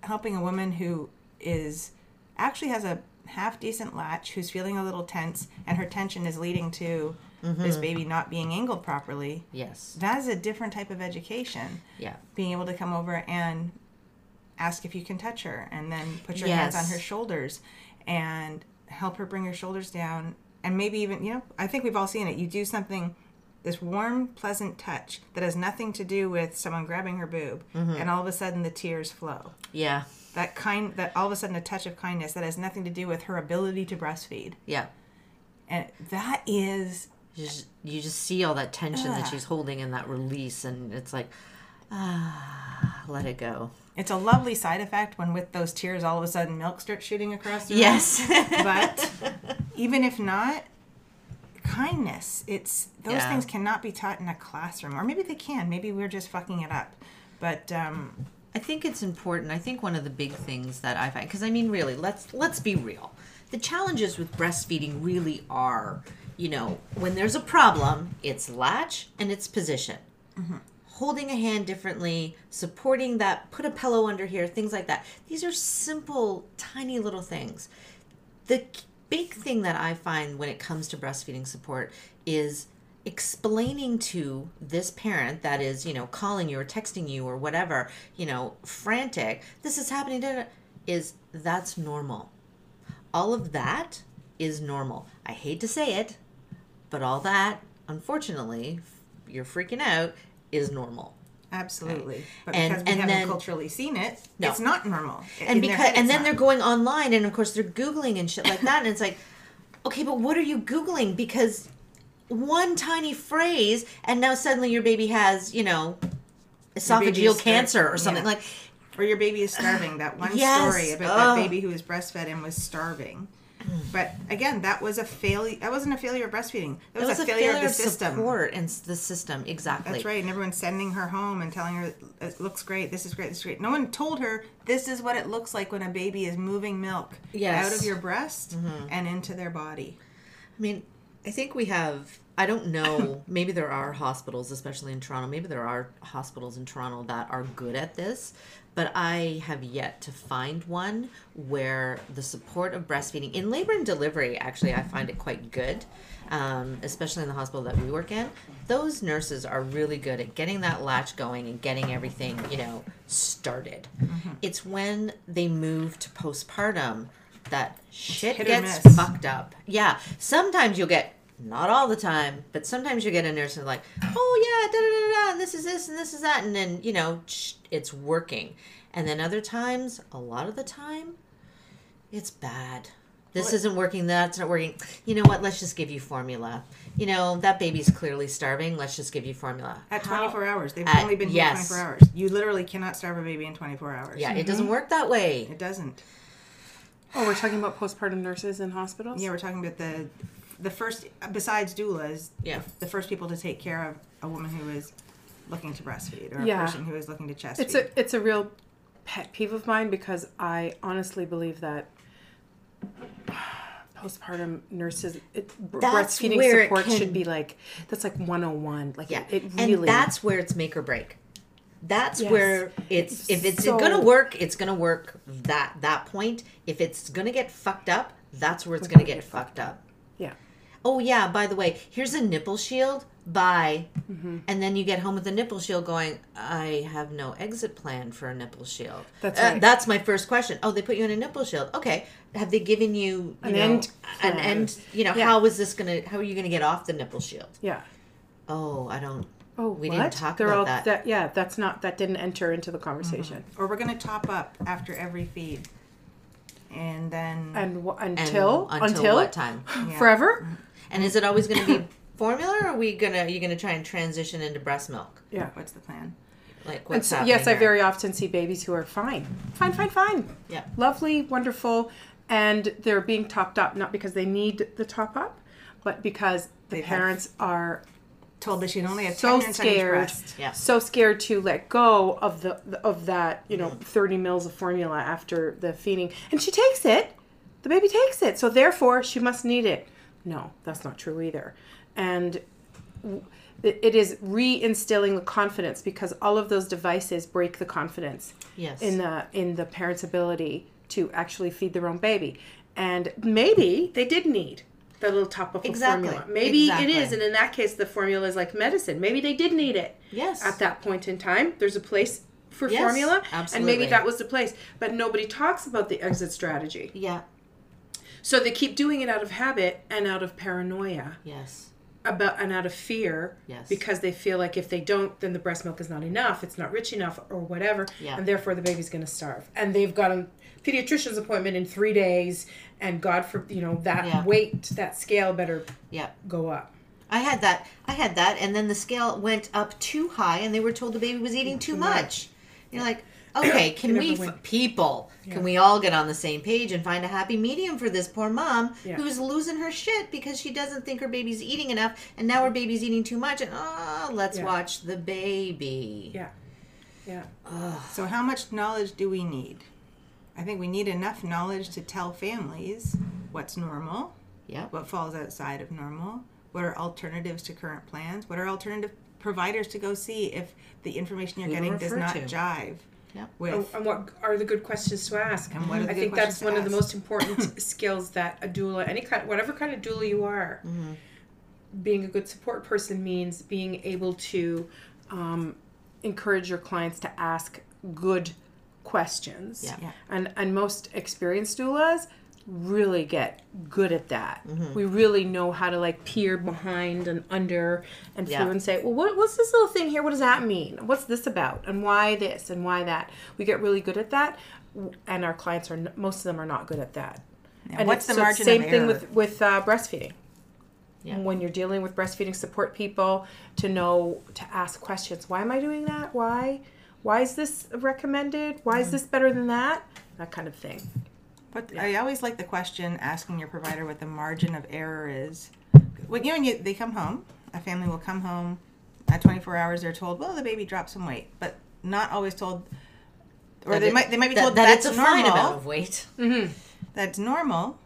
helping a woman who is actually has a half decent latch who's feeling a little tense and her tension is leading to this baby not being angled properly. Yes. That is a different type of education. Yeah. Being able to come over and ask if you can touch her and then put your hands on her shoulders and help her bring her shoulders down. And maybe even you know i think we've all seen it. You do something this warm pleasant touch that has nothing to do with someone grabbing her boob Mm-hmm. and all of a sudden the tears flow. Yeah. That kind that all of a sudden a touch of kindness that has nothing to do with her ability to breastfeed. Yeah. And that is you just, you just see all that tension that she's holding and that release and it's like ah let it go it's a lovely side effect when with those tears all of a sudden milk starts shooting across the yes but even if not kindness it's those Yeah. things cannot be taught in a classroom or maybe they can maybe we're just fucking it up but um I think it's important. I think one of the big things that I find because I mean really, let's let's be real. The challenges with breastfeeding really are, you know, when there's a problem, it's latch and it's position. Mm-hmm. Holding a hand differently, supporting that, put a pillow under here, things like that. These are simple, tiny little things. The big thing that I find when it comes to breastfeeding support is explaining to this parent that is, you know, calling you or texting you or whatever, you know, frantic, this is happening, da, is that's normal. All of that is normal. I hate to say it, but all that, unfortunately, you're freaking out, is normal. Absolutely. But And- because we and haven't then- culturally seen it, No. it's not normal. and because head, and then not. they're going online and of course they're googling and shit like that and it's like okay but what are you googling because one tiny phrase and now suddenly your baby has you know esophageal cancer or something yeah. like or your baby is starving. That one Yes. story about Ugh. that baby who was breastfed and was starving. But again, that was a failure. That wasn't a failure of breastfeeding. That it was, a, failure, of the system. support and the system exactly That's right. And everyone's sending her home and telling her uh, it looks great. This is great. This is great. No one told her this is what it looks like when a baby is moving milk Yes. out of your breast mm-hmm. and into their body. I mean, I think we have. I don't know. maybe there are hospitals, especially in Toronto. Maybe there are hospitals in Toronto that are good at this, but I have yet to find one where the support of breastfeeding in labor and delivery. Actually, I find it quite good, um, especially in the hospital that we work in. Those nurses are really good at getting that latch going and getting everything, you know, started. It's when they move to postpartum that shit gets miss. fucked up. Yeah. Sometimes you'll get not all the time, but sometimes you get a nurse and like, oh yeah, da da da da, and this is this and this is that, and then you know it's working, and then other times, a lot of the time, it's bad. This Well, it- isn't working. That's not working. You know what? Let's just give you formula. You know that baby's clearly starving. Let's just give you formula. At How- 24 hours. They've At- only been yes. here 24 hours. You literally cannot starve a baby in 24 hours. Yeah, it mm-hmm. doesn't work that way. It doesn't. Oh, we're talking about postpartum nurses in hospitals. Yeah, we're talking about the the first besides doulas. Yeah. The first people to take care of a woman who is looking to breastfeed or a person who is looking to chest It's feed. a it's a real pet peeve of mine because I honestly believe that postpartum nurses it, breastfeeding where it support can- should be like that's like 101 like Yeah, it, it really and that's where it's make or break. That's Yes. where it's if it's So- gonna work, it's gonna work that that point. If it's gonna get fucked up, that's where it's gonna get fucked up. Yeah Oh yeah, by the way, here's a nipple shield. Bye. Mm-hmm. And then you get home with a nipple shield going, I have no exit plan for a nipple shield. That's Uh, right. that's my first question. Oh, they put you in a nipple shield. Okay. Have they given you, you An know, end an end, you know, Yeah. how is this going to, how are you going to get off the nipple shield? yeah Oh, I don't, oh We what? didn't talk They're about all, that. Mm-hmm. yeah that's not that didn't enter into the conversation or we're going to top up after every feed. And then and wh- and until until, what time? Yeah. forever And is it always going to be formula or are we going to, you're going to try and transition into breast milk? yeah what's the plan? Like what's so, happening yes, I here? very often see babies who are fine, fine, fine, fine, Yeah. lovely, wonderful, and they're being topped up not because they need the top up, but because the They've parents are Told that she'd only have so 10 minutes scared. Yeah. so scared to let go of the of that you know Mm. thirty mils of formula after the feeding, and she takes it. The baby takes it, so therefore she must need it. No, that's not true either, and it is reinstilling the confidence because all of those devices break the confidence Yes. in the in the parent's ability to actually feed their own baby. And maybe they did need the little top of Exactly. formula. Maybe Exactly. it is, and in that case, the formula is like medicine. Maybe they did need it Yes. at that point in time. There's a place for Yes, formula, and maybe that was the place. But nobody talks about the exit strategy. Yeah. So they keep doing it out of habit and out of paranoia Yes. about and out of fear Yes. because they feel like if they don't then the breast milk is not enough it's not rich enough or whatever Yeah. and therefore the baby's going to starve and they've got a pediatrician's appointment in three days and god for you know that Yeah. weight that scale better Yeah. go up I had that. I had that, and then the scale went up too high, and they were told the baby was eating too much. You're like, okay, can Can we, f- people, Yeah. can we all get on the same page and find a happy medium for this poor mom Yeah. who's losing her shit because she doesn't think her baby's eating enough, and now her baby's eating too much, and oh, let's Yeah. watch the baby. yeah yeah So, how much knowledge do we need? I think we need enough knowledge to tell families what's normal, Yep. what falls outside of normal, what are alternatives to current plans, what are alternative providers to go see if the information you're Who getting does not to. jive Yep. with. and, and what are the good questions to ask And what are the i good think that's questions to one of the ask? most important skills that a doula any kind whatever kind of doula you are Mm-hmm. being a good support person means being able to um, encourage your clients to ask good questions. Yeah. Yeah. And and most experienced doulas really get good at that. Mm-hmm. We really know how to like peer behind and under and Yeah. through and say, well, what, what's this little thing here? What does that mean? What's this about? And why this and why that? We get really good at that, and our clients are most of them are not good at that. and what's it's- the so margin Same thing with with uh, breastfeeding. Yeah. When you're dealing with breastfeeding support people, to know to ask questions. Why am I doing that? Why? Why is this recommended? Why Mm-hmm. is this better than that? That kind of thing. But I always like the question asking your provider what the margin of error is. When you and you they come home, a family will come home at 24 hours. They're told, well, the baby dropped some weight, but not always told, or That they it- might they might be that, told that that's it's a normal. fine amount of weight. Mm-hmm. That's normal,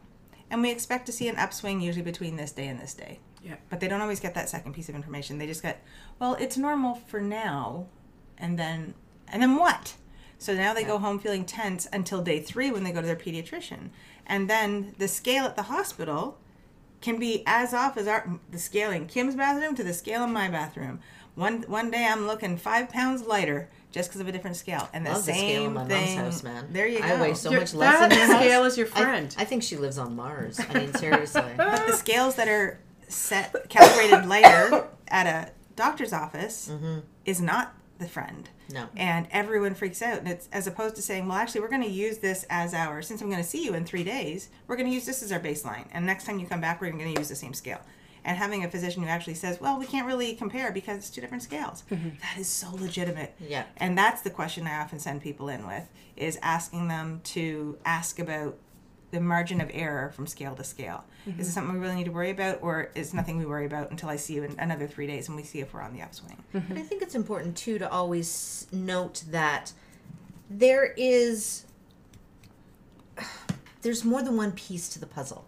and we expect to see an upswing usually between this day and this day. Yeah. But they don't always get that second piece of information. They just get, well, it's normal for now, and then and then what? So now they go home feeling tense until day three when they go to their pediatrician, and then the scale at the hospital can be as off as our the scale in Kim's bathroom to the scale in my bathroom. One one day I'm looking five pounds lighter just because of a different scale, and the Love the same scale in my mom's thing. house, man. There you go. I weigh so Your- much less that than her scale is your friend. I, think she lives on Mars. I mean, seriously. But the scales that are set calibrated lighter at a doctor's office mm-hmm. is not the friend. No. And everyone freaks out. And it's as opposed to saying, well, actually, we're going to use this as our, since I'm going to see you in three days, we're going to use this as our baseline. And next time you come back, we're going to use the same scale. And having a physician who actually says, well, we can't really compare because it's two different scales. Mm-hmm. That is so legitimate. Yeah. And that's the question I often send people in with is asking them to ask about the margin of error from scale to scale. Is it mm-hmm. something we really need to worry about, or is nothing we worry about until I see you in another three days and we see if we're on the upswing? Mm-hmm. But I think it's important too to always note that there is there's more than one piece to the puzzle.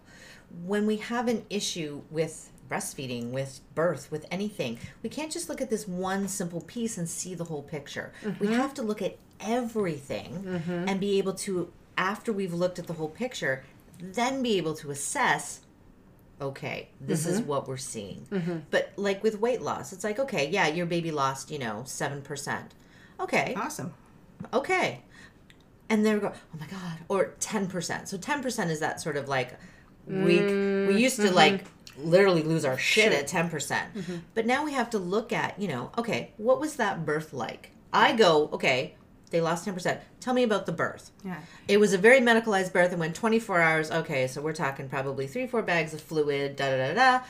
When we have an issue with breastfeeding, with birth, with anything, we can't just look at this one simple piece and see the whole picture. We mm-hmm. have to look at everything and be able to after we've looked at the whole picture, then be able to assess okay, this is mm-hmm. what we're seeing. Mm-hmm. But like with weight loss, it's like, okay, yeah, your baby lost, you know, 7%. Okay, Awesome. okay. And they're go, oh my God, or 10%. So 10% is that sort of like, we, mm, we used to mm-hmm. like literally lose our shit at 10%. But now we have to look at, you know, okay, what was that birth like? I go, okay, they lost 10%. Tell me about the birth. Yeah. It was a very medicalized birth and went 24 hours. Okay, so we're talking probably three, four bags of fluid, da da da da.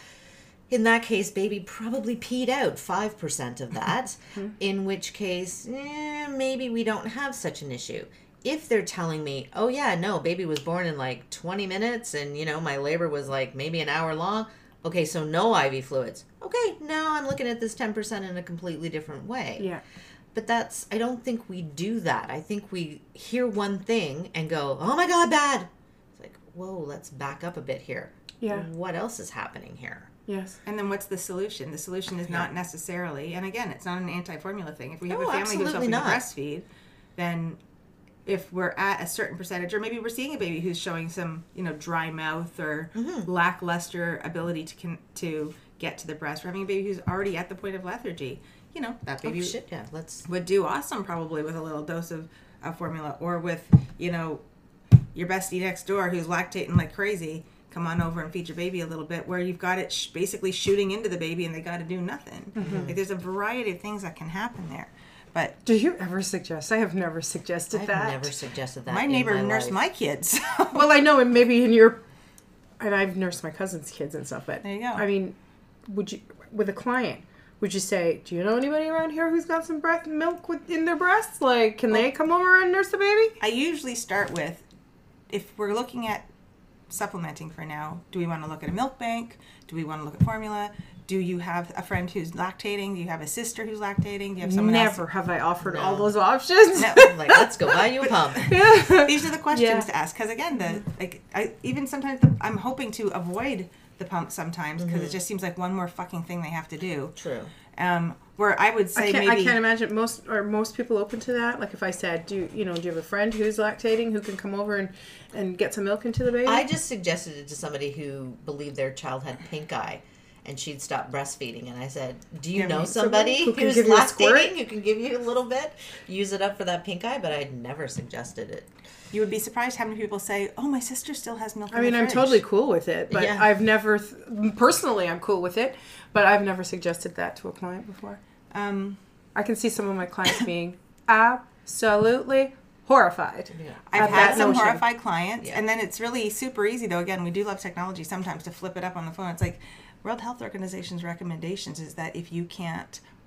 In that case, baby probably peed out 5% of that, in which case, eh, maybe we don't have such an issue. If they're telling me, oh yeah, no, baby was born in like 20 minutes and, you know, my labor was like maybe an hour long. Okay, so no IV fluids. Okay, now I'm looking at this 10% in a completely different way Yeah. But that's i don't think we do that i think we hear one thing and go oh my god bad it's like whoa let's back up a bit here Yeah. what else is happening here Yes. And then what's the solution? The solution is not necessarily, and again, it's not an anti-formula thing. If we have No, a family who's absolutely helping not. to breastfeed, then if we're at a certain percentage, or maybe we're seeing a baby who's showing some, you know, dry mouth or Mm-hmm. lackluster ability to con- to get to the breast, we're having a baby who's already at the point of lethargy. You know, that oh baby shit yeah let's would do awesome probably with a little dose of, of formula or with you know your bestie next door who's lactating like crazy come on over and feed your baby a little bit where you've got it sh- basically shooting into the baby and they got to do nothing mm-hmm. like, there's a variety of things that can happen there but Do you ever suggest? I have never suggested that i've never suggested that my in neighbor my nursed life. my kids Well, I know, and maybe in your, and I've nursed my cousin's kids and stuff. But There you go. I mean, would you with a client? Would you say, do you know anybody around here who's got some breast milk with, in their breasts? Like, can they come over and nurse the baby? i usually start with if we're looking at supplementing for now do we want to look at a milk bank do we want to look at formula do you have a friend who's lactating do you have a sister who's lactating do you have someone else Never have I offered all those options. No. like let's go buy you a pump these are the questions Yeah. to ask because again the like i even sometimes the, i'm hoping to avoid the pump sometimes because it just seems like one more fucking thing they have to do true um where i would say I can't, maybe I can't imagine most are most people open to that. Like if I said, do you, you know, do you have a friend who's lactating who can come over and, and get some milk into the baby? i just suggested it to somebody who believed their child had pink eye and she'd stop breastfeeding. And I said, "Do you Yeah, know me- somebody who's give you lactating who can give you a little bit? Use it up for that pink eye." But I'd never suggested it. You would be surprised how many people say, "Oh, my sister still has milk." I in mean, the I'm fridge." totally cool with it, but Yeah. I've never, th- personally, I'm cool with it, but I've never suggested that to a client before. Um, I can see some of my clients being absolutely horrified. Yeah. I've had some notion. horrified clients, Yeah. and then it's really super easy though. Again, we do love technology sometimes to flip it up on the phone. It's like World Health Organization's recommendations is that if you can't, you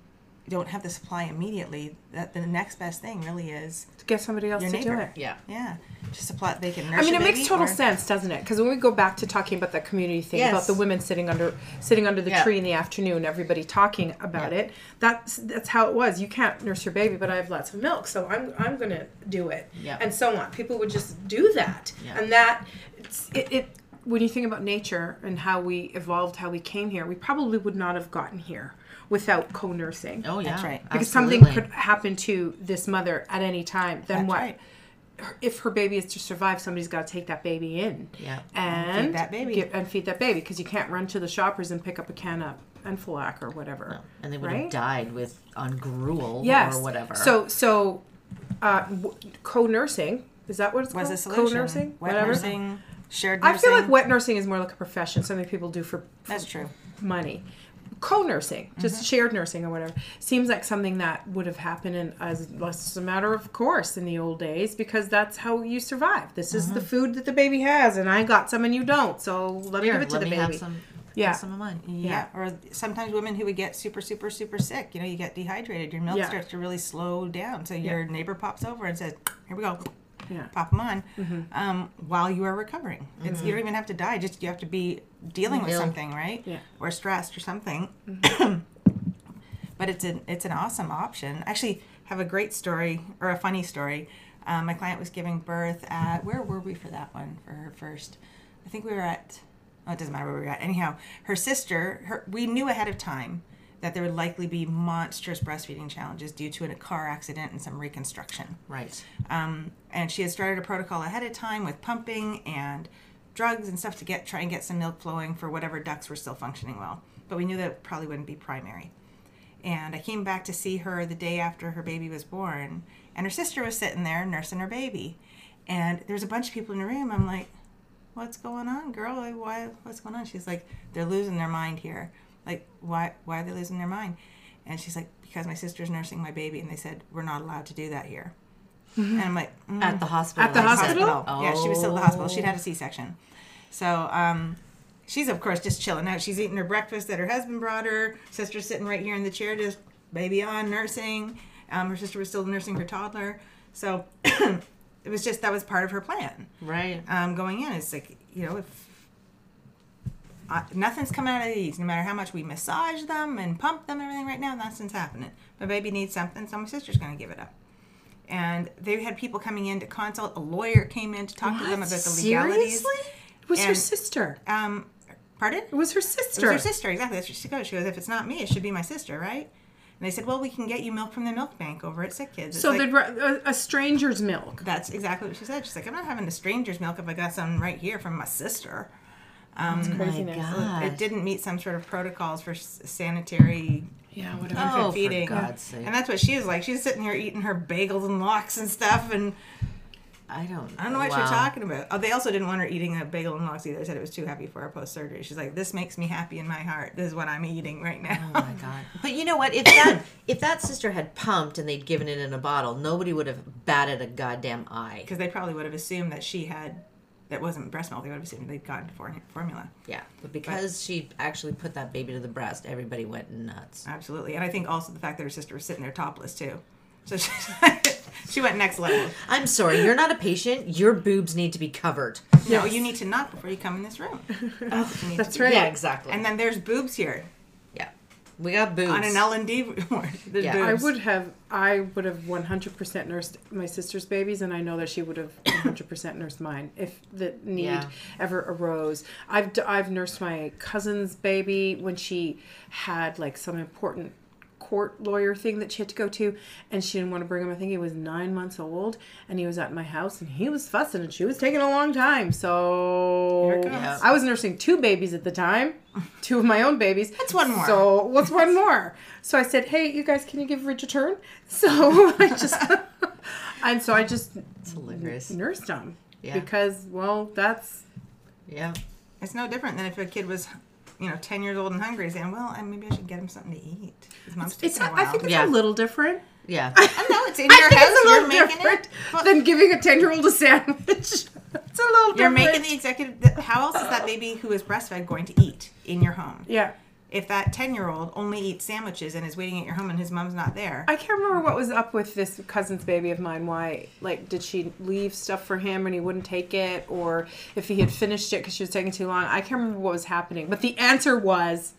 don't have the supply immediately, that the next best thing really is, To get somebody else Your to do neighbor. it. Yeah. yeah, just supply. They can nurse. I mean, it makes total or- sense, doesn't it? Because when we go back to talking about that community thing about the women sitting under sitting under the Yeah. tree in the afternoon, everybody talking about Yeah. it. That's that's how it was. You can't nurse your baby, but I have lots of milk, so I'm I'm gonna do it, Yeah. and so on. People would just do that, Yeah. and that it's, it, it. When you think about nature and how we evolved, how we came here, we probably would not have gotten here without co-nursing. Oh yeah, That's right. because Absolutely. something could happen to this mother at any time. Then That's what? right. if her baby is to survive, somebody's got to take that baby in. Yeah. And feed that baby. Get, and feed that baby because you can't run to the shoppers and pick up a can of Enfalac or whatever. and they would right? have died with on gruel Yes. or whatever. So so, uh, w- co-nursing is that what it's Was called? a solution. Co-nursing, wet whatever. nursing, shared I feel like wet nursing is more like a profession, something people do for, for That's true. money. Co-nursing, just Mm-hmm. shared nursing or whatever, seems like something that would have happened in, as less a matter of course in the old days because that's how you survive. This is the Mm-hmm. food that the baby has, and I got some and you don't, so let me Here, give it to the me baby. have some. Yeah. some of mine. Yeah. Or sometimes women who would get super, super, super sick. You know, you get dehydrated. Your milk Yeah. starts to really slow down. So your neighbor pops over and says, "Here we go." Yeah. Mm-hmm. Pop them on um, while you are recovering. It's, you don't even have to die. Just you have to be dealing with something, right? Yeah. Or stressed or something. but it's an it's an awesome option. Actually, have a great story or a funny story. Um, my client was giving birth at where were we for that one for her first? I think we were at. Oh, it doesn't matter where we were at. Anyhow, her sister. Her we knew ahead of time that there would likely be monstrous breastfeeding challenges due to a car accident and some reconstruction. Right. Um, and she had started a protocol ahead of time with pumping and drugs and stuff to get try and get some milk flowing for whatever ducts were still functioning well. But we knew that probably wouldn't be primary. And I came back to see her the day after her baby was born, and her sister was sitting there nursing her baby. And there was a bunch of people in the room. I'm like, "What's going on, girl? Why? What's going on?" She's like, "They're losing their mind here. Like, why? Why are they losing their mind?" And she's like, "Because my sister's nursing my baby, and they said we're not allowed to do that here." And I'm like, mm. At the hospital. At the said. hospital? Oh. Yeah, she was still at the hospital. She'd had a C-section. So um, she's, of course, just chilling out. She's eating her breakfast that her husband brought her. Sister's sitting right here in the chair, just baby on, nursing. Um, her sister was still nursing her toddler. So it was just, that was part of her plan Right. um, going in. It's like, you know, if uh, nothing's coming out of these, no matter how much we massage them and pump them and everything right now, nothing's happening. My baby needs something, so my sister's going to give it up. And they had people coming in to consult. A lawyer came in to talk to them about the legalities. Seriously? It was her sister. Um, pardon? It was her It sister. was her sister, exactly. That's what she goes. She goes, if it's not me, it should be my sister, right? And they said, well, we can get you milk from the milk bank over at Sick Kids. It's So like- they'd a, a stranger's milk. that's exactly what she said. She's like, I'm not having a stranger's milk if I got some right here from my sister. Um, Craziness. God. It didn't meet some sort of protocols for sanitary Yeah, whatever. Oh, infant for feeding. God's sake. And that's what she was like. She's sitting here eating her bagels and lox and stuff, and I don't. I don't know what wow. you're talking about. Oh, they also didn't want her eating a bagel and lox either. They said it was too heavy for her post surgery. She's like, this makes me happy in my heart. This is what I'm eating right oh, now. Oh my god! But you know what? If that if that sister had pumped and they'd given it in a bottle, nobody would have batted a goddamn eye. Because they probably would have assumed that she had, that wasn't breast milk. They would have assumed they'd gotten for- formula. Yeah, but because she actually put that baby to the breast, everybody went nuts. Absolutely. And I think also the fact that her sister was sitting there topless too. So she, she went next level. I'm sorry, you're not a patient. Your boobs need to be covered. No, you need to knock before you come in this room. That's, what That's to do. right. Yeah, exactly. And then there's boobs here yeah, we got boobs. on an L and D ward. Yeah. boobs. I would have, I would have 100% nursed my sister's babies, and I know that she would have 100% nursed mine if the need Yeah. ever arose. I've d- I've nursed my cousin's baby when she had like some important court lawyer thing that she had to go to, and she didn't want to bring him. I think he was nine months old, and he was at my house, and he was fussing, and she was taking a long time. So Here it goes. Yeah. I was nursing two babies at the time, two of my own babies. That's one more. So what's one more? So I said, "Hey, you guys, can you give Rich a turn?" So I just, and so I just nursed him Yeah. because, well, that's Yeah. It's no different than if a kid was, you know, ten years old and hungry, saying, "Well, maybe I should get him something to eat." His mom's it's. taking a while. I think it's Yeah. a little different. Yeah. I know it's in I your think house. it's a You're little making different it. Well, than giving a ten-year-old a sandwich. it's a little you're different. making the executive. How else is that baby who is breastfed going to eat in your home? yeah. If that ten-year-old only eats sandwiches and is waiting at your home and his mom's not there, I can't remember what was up with this cousin's baby of mine. Why, like, did she leave stuff for him and he wouldn't take it, or if he had finished it because she was taking too long? I can't remember what was happening. But the answer was,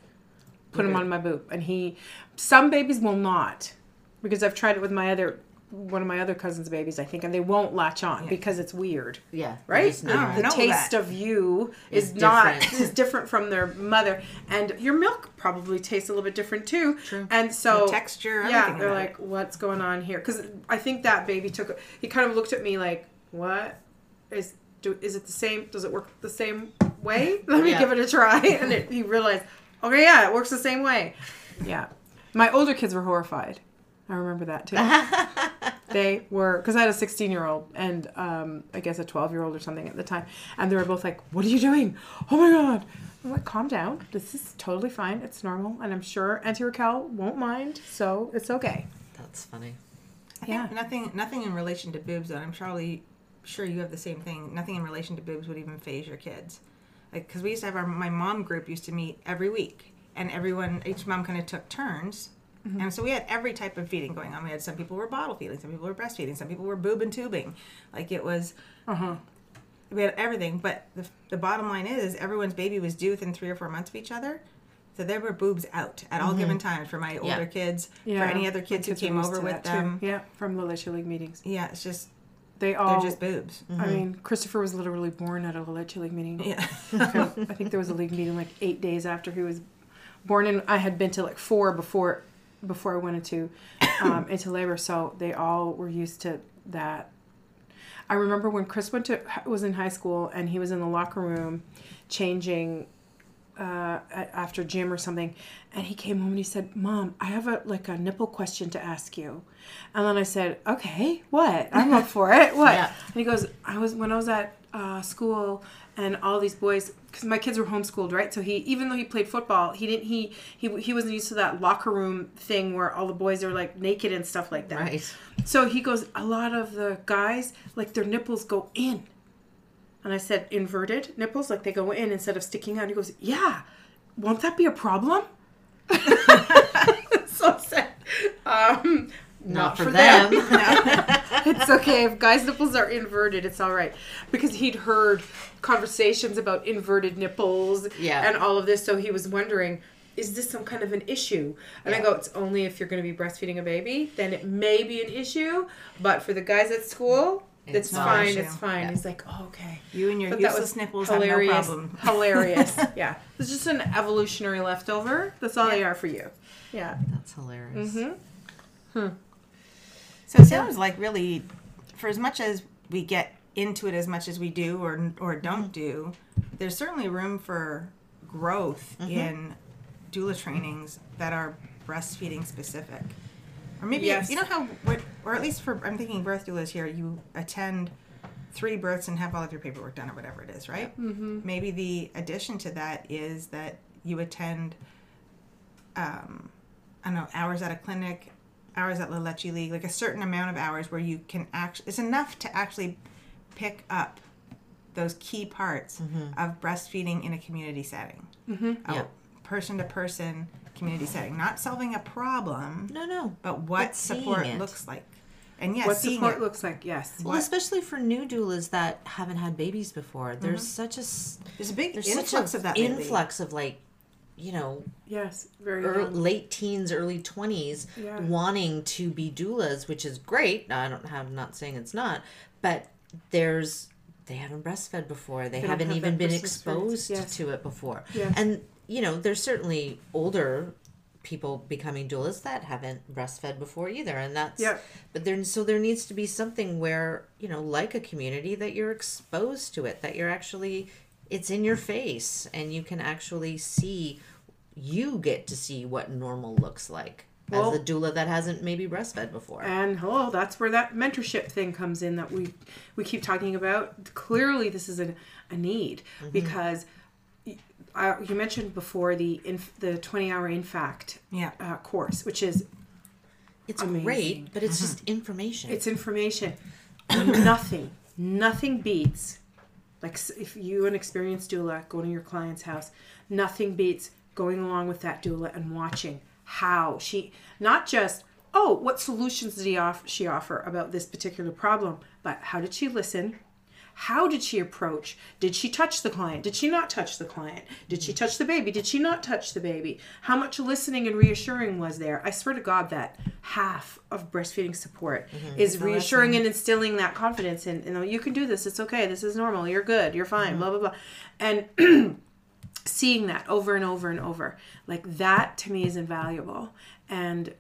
put him on my boob, and he. Some babies will not, because I've tried it with my other, one of my other cousin's babies, I think, and they won't latch on because it's weird. Yeah. right? Just The, not- the know taste that. of you is, Is not different. is different from their mother, and your milk probably tastes a little bit different too. True. And so The texture, yeah, they're like, what's going on here? Because I think that baby took. He kind of looked at me like, what is do? Is it the same? Does it work the same way? Let me Yeah. give it a try. And it, he realized, okay, yeah, it works the same way. Yeah, my older kids were horrified. I remember that too. they were because I had a 16 year old and um, I guess a 12 year old or something at the time, and they were both like, "What are you doing? Oh my god!" I'm like, "Calm down. This is totally fine. It's normal, and I'm sure Auntie Raquel won't mind, so it's okay." That's funny. I think Yeah. nothing, nothing in relation to boobs. And I'm surely sure you have the same thing. Nothing in relation to boobs would even phase your kids, like because we used to have our my mom group used to meet every week, and everyone each mom kind of took turns. Mm-hmm. And so we had every type of feeding going on. We had some people were bottle feeding, some people were breastfeeding, some people were boob and tubing. Like it was, Uh huh. we had everything. But the, the bottom line is, everyone's baby was due within three or four months of each other. So there were boobs out at all given mm-hmm. times for my older kids, Yeah. for any other kids, who came over with them. Yeah, from the Leche League meetings. Yeah, it's just They all. they're just boobs. I mm-hmm. mean, Christopher was literally born at a Leche League meeting. Yeah. I think there was a league meeting like eight days after he was born, and I had been to like four before before I went into um, into labor. So they all were used to that. I remember when Chris went to was in high school and he was in the locker room changing uh, after gym or something, and he came home and he said, "Mom, I have a like a nipple question to ask you," and then I said, "Okay, what? I'm up for it. What?" Yeah. And he goes, "I was when I was at uh, school." And all these boys, because my kids were homeschooled, right? So he, even though he played football, he didn't. He he he wasn't used to that locker room thing where all the boys are like naked and stuff like that. Right. So he goes, a lot of the guys, like their nipples go in. And I said, inverted nipples, like they go in instead of sticking out. He goes, yeah. Won't that be a problem? so sad um, Not, for, them. it's okay if guys' nipples are inverted. It's all right because he'd heard conversations about inverted nipples Yeah. and all of this. So he was wondering, is this some kind of an issue? And I go, it's only if you're going to be breastfeeding a baby, then it may be an issue. But for the guys at school, it's, It's fine. It's fine. Yeah. He's like, oh, okay. You and your But useless nipples hilarious. have no problem. Hilarious. yeah. It's just an evolutionary leftover. That's all they are for you. Yeah. That's hilarious. Mm-hmm. So it sounds like really, for as much as we get into it as much as we do or or don't do, there's certainly room for growth in doula trainings that are breastfeeding specific. Or maybe Yes. you know how, or at least for I'm thinking birth doulas here. You attend three births and have all of your paperwork done or whatever it is, right? Mm-hmm. Maybe the addition to that is that you attend um, I don't know, hours at a clinic, hours at La Leche League, like a certain amount of hours where you can actually, it's enough to actually pick up those key parts of breastfeeding in a community setting. Mm-hmm. Yeah. Person to person community setting. Not solving a problem, No, no. but what But support looks like. And yes, what support it. looks like, yes. Well, especially for new doulas that haven't had babies before, there's such a There's a big there's influx such a of that lately. influx of like, you know, Yes, very ear young. late teens, early twenties, Yeah. wanting to be doulas, which is great. I don't have I'm not saying it's not, but there's they haven't breastfed before. They, don't haven't have even been exposed Yes. to it before. Yes. And you know, there's certainly older people becoming doulas that haven't breastfed before either and that's Yeah. but there so there needs to be something where you know like a community that you're exposed to it that you're actually it's in your face and you can actually see you get to see what normal looks like Well- as a doula that hasn't maybe breastfed before And hello, that's where that mentorship thing comes in that we we keep talking about. Clearly, this is a, a need because y- uh, you mentioned before the inf- the twenty hour infact Yeah. uh, course, which is it's Amazing. great but it's just information it's information. nothing, nothing beats like if you an experienced doula going to your client's house, nothing beats going along with that doula and watching how she not just oh what solutions did he off she offer about this particular problem, but how did she listen? How did she approach? Did she touch the client? Did she not touch the client? Did she touch the baby? Did she not touch the baby? How much listening and reassuring was there? I swear to God that half of breastfeeding support is reassuring and instilling that confidence in, you know, you can do this. It's okay. This is normal. You're good. You're fine. Blah, blah, blah. And seeing that over and over and over, like that to me is invaluable. And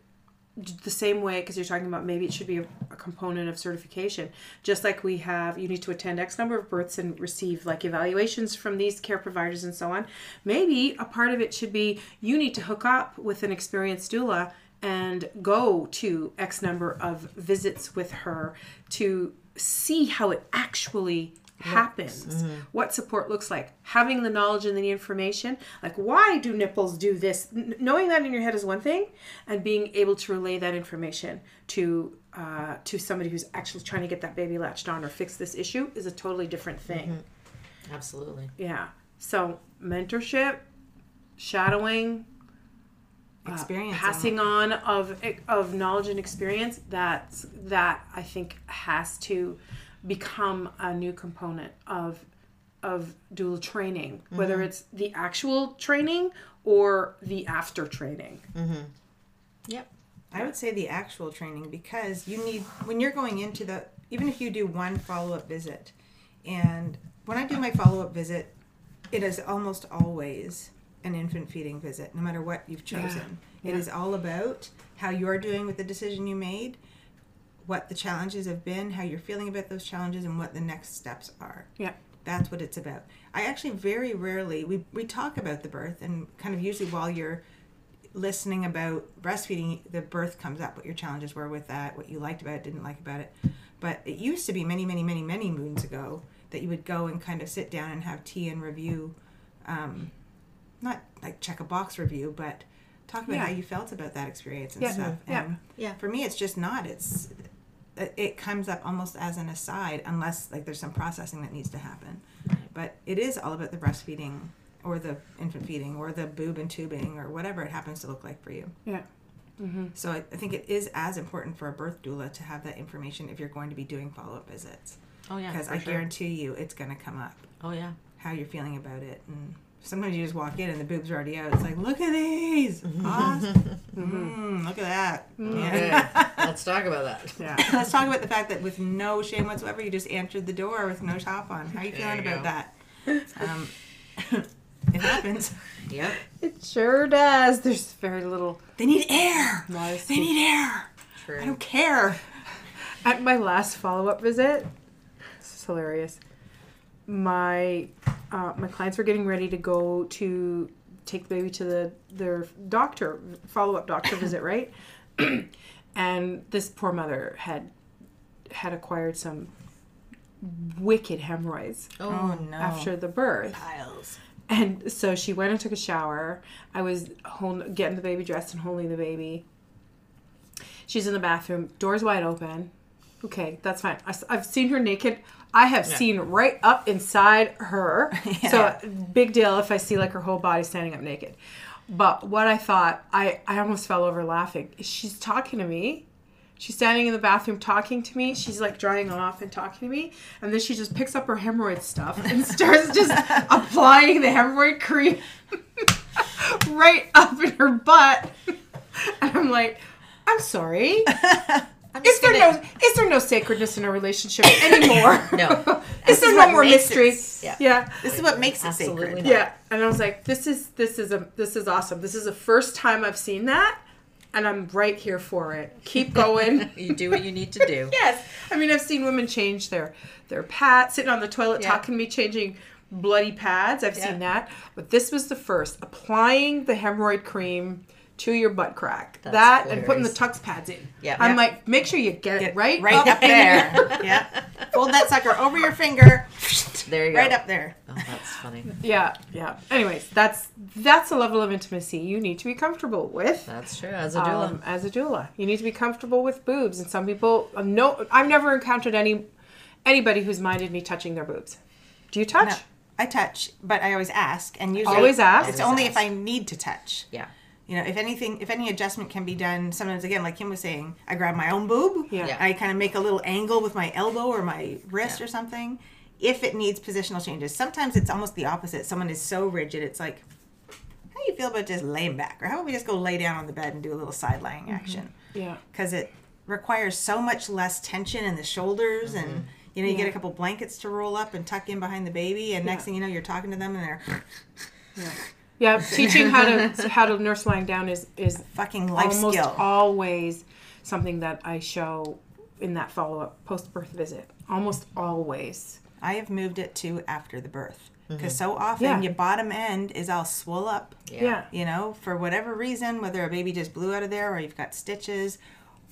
the same way because you're talking about maybe it should be a, a component of certification. Just like we have you need to attend x number of births and receive like evaluations from these care providers and so on. Maybe a part of it should be you need to hook up with an experienced doula and go to x number of visits with her to see how it actually happens mm-hmm. what support looks like. Having the knowledge and the information like why do nipples do this? N- knowing that in your head is one thing and being able to relay that information to uh, to somebody who's actually trying to get that baby latched on or fix this issue is a totally different thing. Mm-hmm. Absolutely. Yeah. So mentorship shadowing uh, Experience. passing on of of knowledge and experience that's that I think has to become a new component of of doula training mm-hmm. whether it's the actual training or the after training. Mm-hmm. Yep. I would say the actual training because you need when you're going into the even if you do one follow up visit, and when I do my follow up visit, it is almost always an infant feeding visit, no matter what you've chosen. It Yeah. is all about how you're doing with the decision you made, what the challenges have been, how you're feeling about those challenges, and what the next steps are. yeah That's what it's about. I actually very rarely we we talk about the birth and kind of usually while you're listening about breastfeeding, the birth comes up, what your challenges were with that, what you liked about it, didn't like about it. But it used to be many, many, many, many moons ago that you would go and kind of sit down and have tea and review, um, not like check a box review, but talk about Yeah. how you felt about that experience and Yeah. stuff. Yeah. And Yeah. for me, it's just not. It's it- comes up almost as an aside unless like there's some processing that needs to happen. But it is all about the breastfeeding or the infant feeding or the boob and tubing or whatever it happens to look like for you. Yeah. Mm-hmm. So I, I think it is as important for a birth doula to have that information if you're going to be doing follow-up visits. Oh yeah because i sure. guarantee you it's going to come up. Oh yeah. How you're feeling about it and sometimes you just walk in and the boobs are already out it's like look at these awesome mm, look at that Yeah. okay let's talk about that yeah Let's talk about the fact that with no shame whatsoever, you just answered the door with no top on. How are you feeling you about go. that? Um, it happens. yep it sure does there's very little They need air. Nice. They need air. true I don't care. At my last follow up visit, this is hilarious. My uh, my clients were getting ready to go to take the baby to the their doctor follow up doctor visit, right? and this poor mother had had acquired some wicked hemorrhoids Oh no. after the birth. piles. And so she went and took a shower. I was hold, getting the baby dressed and holding the baby. She's in the bathroom, doors wide open. Okay, that's fine. I, have seen her naked. I have seen right up inside her. So big deal if I see like her whole body standing up naked. But what I thought, I, I almost fell over laughing. She's talking to me. She's standing in the bathroom talking to me. She's like drying off and talking to me. And then she just picks up her hemorrhoid stuff and starts just applying the hemorrhoid cream right up in her butt. And I'm like, I'm sorry. I'm Is there gonna- no is there no sacredness in a relationship anymore? No. is there is no more mystery? it- Yeah. yeah. This is what makes it Absolutely sacred. not. Yeah, and I was like, "This is this is a this is awesome. This is the first time I've seen that, and I'm right here for it. Keep going." You do what you need to do. yes, I mean I've seen women change their their pads, sitting on the toilet Yeah. talking to me, changing bloody pads. I've Yeah. seen that, but this was the first applying the hemorrhoid cream to your butt crack. That's that and putting the hilarious. Tucks pads in. Yeah. I'm Yeah. like, make sure you get, it right, Right up there. yeah. Fold that sucker over your finger. There you go. Right up there. Oh, that's funny. Yeah, yeah. Anyways, that's that's a level of intimacy you need to be comfortable with. That's true. As a doula. um, as a doula. You need to be comfortable with boobs, and some people uh, no. I've never encountered any anybody who's minded me touching their boobs. Do you touch? No, I touch, but I always ask, and usually Always ask? It's Always only ask. if I need to touch. yeah. You know, if anything, if any adjustment can be done, sometimes again, like Kim was saying, I grab my own boob. Yeah. Yeah. I kind of make a little angle with my elbow or my wrist Yeah. or something. If it needs positional changes, sometimes it's almost the opposite. Someone is so rigid, it's like, how do you feel about just laying back, or how about we just go lay down on the bed and do a little side lying Mm-hmm. action? Yeah. Because it requires so much less tension in the shoulders and. Mm-hmm. You know, you get a couple blankets to roll up and tuck in behind the baby, and next thing you know, you're talking to them, and they're Yeah. Yeah, teaching how to how to nurse lying down is is fucking life almost skill. always something that I show in that follow up post birth visit. Almost always. I have moved it to after the birth mm-hmm. because so often Yeah. your bottom end is all swell up. Yeah. You know, for whatever reason, whether a baby just blew out of there or you've got stitches,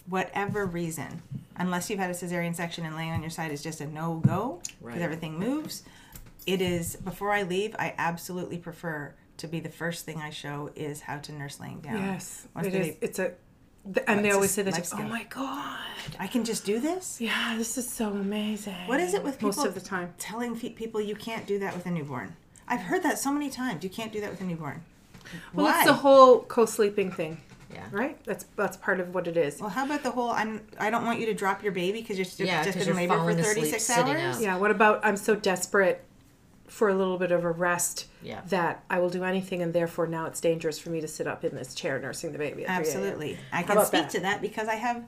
whatever reason, unless you've had a cesarean section and laying on your side is just a no go because Right. everything moves. It is before I leave. I absolutely prefer to be the first thing I show is how to nurse laying down. Yes. Once It the is. It's a. th- And they always say this. life Oh my god. I can just do this. Yeah, this is so amazing. What is it with people most of the time? telling people you can't do that with a newborn? I've heard that so many times. You can't do that with a newborn. Well, Why? it's the whole co-sleeping thing, Yeah. right? That's that's part of what it is. Well, how about the whole I'm I don't want you to drop your baby because you're just, Yeah, just 'cause been in you're labor for 36 hours? out. Yeah. What about I'm so desperate for a little bit of a rest Yeah. that I will do anything, and therefore now it's dangerous for me to sit up in this chair nursing the baby. At 3 Absolutely. I can about speak that? to that because I have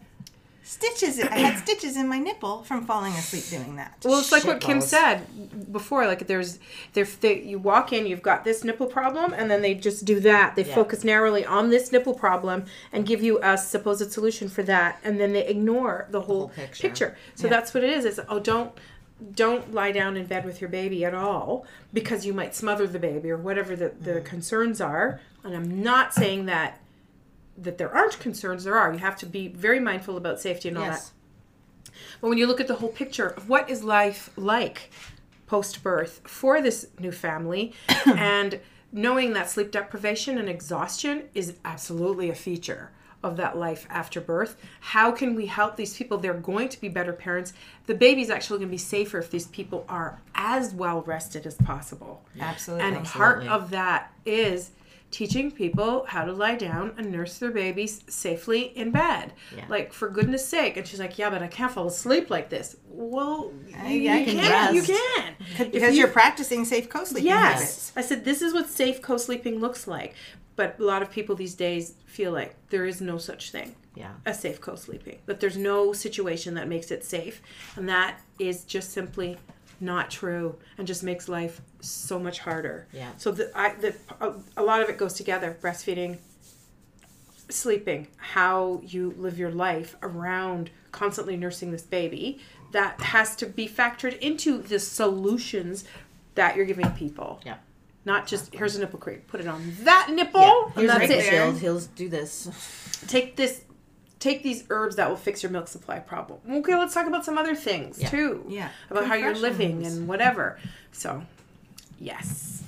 stitches. I had stitches in my nipple from falling asleep doing that. Well, it's like what Kim Shitballs. said before. Like there's, there, they, you walk in, you've got this nipple problem, and then they just do that. They Yeah. focus narrowly on this nipple problem and give you a supposed solution for that, and then they ignore the whole, whole picture. picture. So that's what it is. It's oh, don't don't lie down in bed with your baby at all because you might smother the baby or whatever the, the Mm. concerns are. And I'm not saying that that there aren't concerns. There are. You have to be very mindful about safety and all that. But when you look at the whole picture of what is life like post birth for this new family, and knowing that sleep deprivation and exhaustion is absolutely a feature of that life after birth, how can we help these people? They're going to be better parents. The baby's actually going to be safer if these people are as well rested as possible. Absolutely. And part of that is teaching people how to lie down and nurse their babies safely in bed. Yeah. Like for goodness sake. And she's like, "Yeah, but I can't fall asleep like this." Well, Uh, you, I can can. You rest. can. Because you- you, are practicing safe co-sleeping Yes. habits. I said this is what safe co-sleeping looks like. But a lot of people these days feel like there is no such thing Yeah. as safe co-sleeping. That there's no situation that makes it safe, and that is just simply not true, and just makes life so much harder. Yeah. So the, I, the, a, a lot of it goes together: breastfeeding, sleeping, how you live your life around constantly nursing this baby. That has to be factored into the solutions that you're giving people. Yeah. Not just here's a nipple cream, put it on that nipple, Yeah. and Here's that's right it He'll, he'll do this. take this take these herbs that will fix your milk supply problem okay let's talk about some other things Yeah. too Yeah. about how you're living and whatever so yes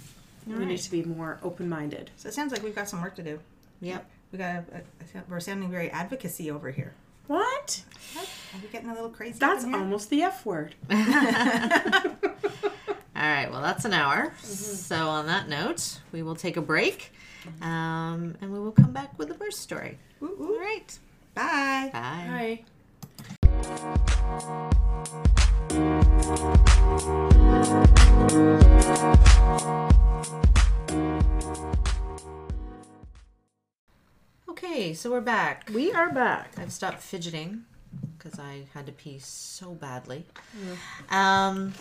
we need to be more open-minded So it sounds like we've got some work to do. Yep. We got a, a, we're sounding very advocacy over here. what Are we getting a little crazy? that's almost the f word All right, well, that's an hour. So, on that note, we will take a break um, and we will come back with a birth story. Ooh, ooh. right. Bye. Bye. hi Okay, so we're back. we are back I've stopped fidgeting because I had to pee so badly. Um,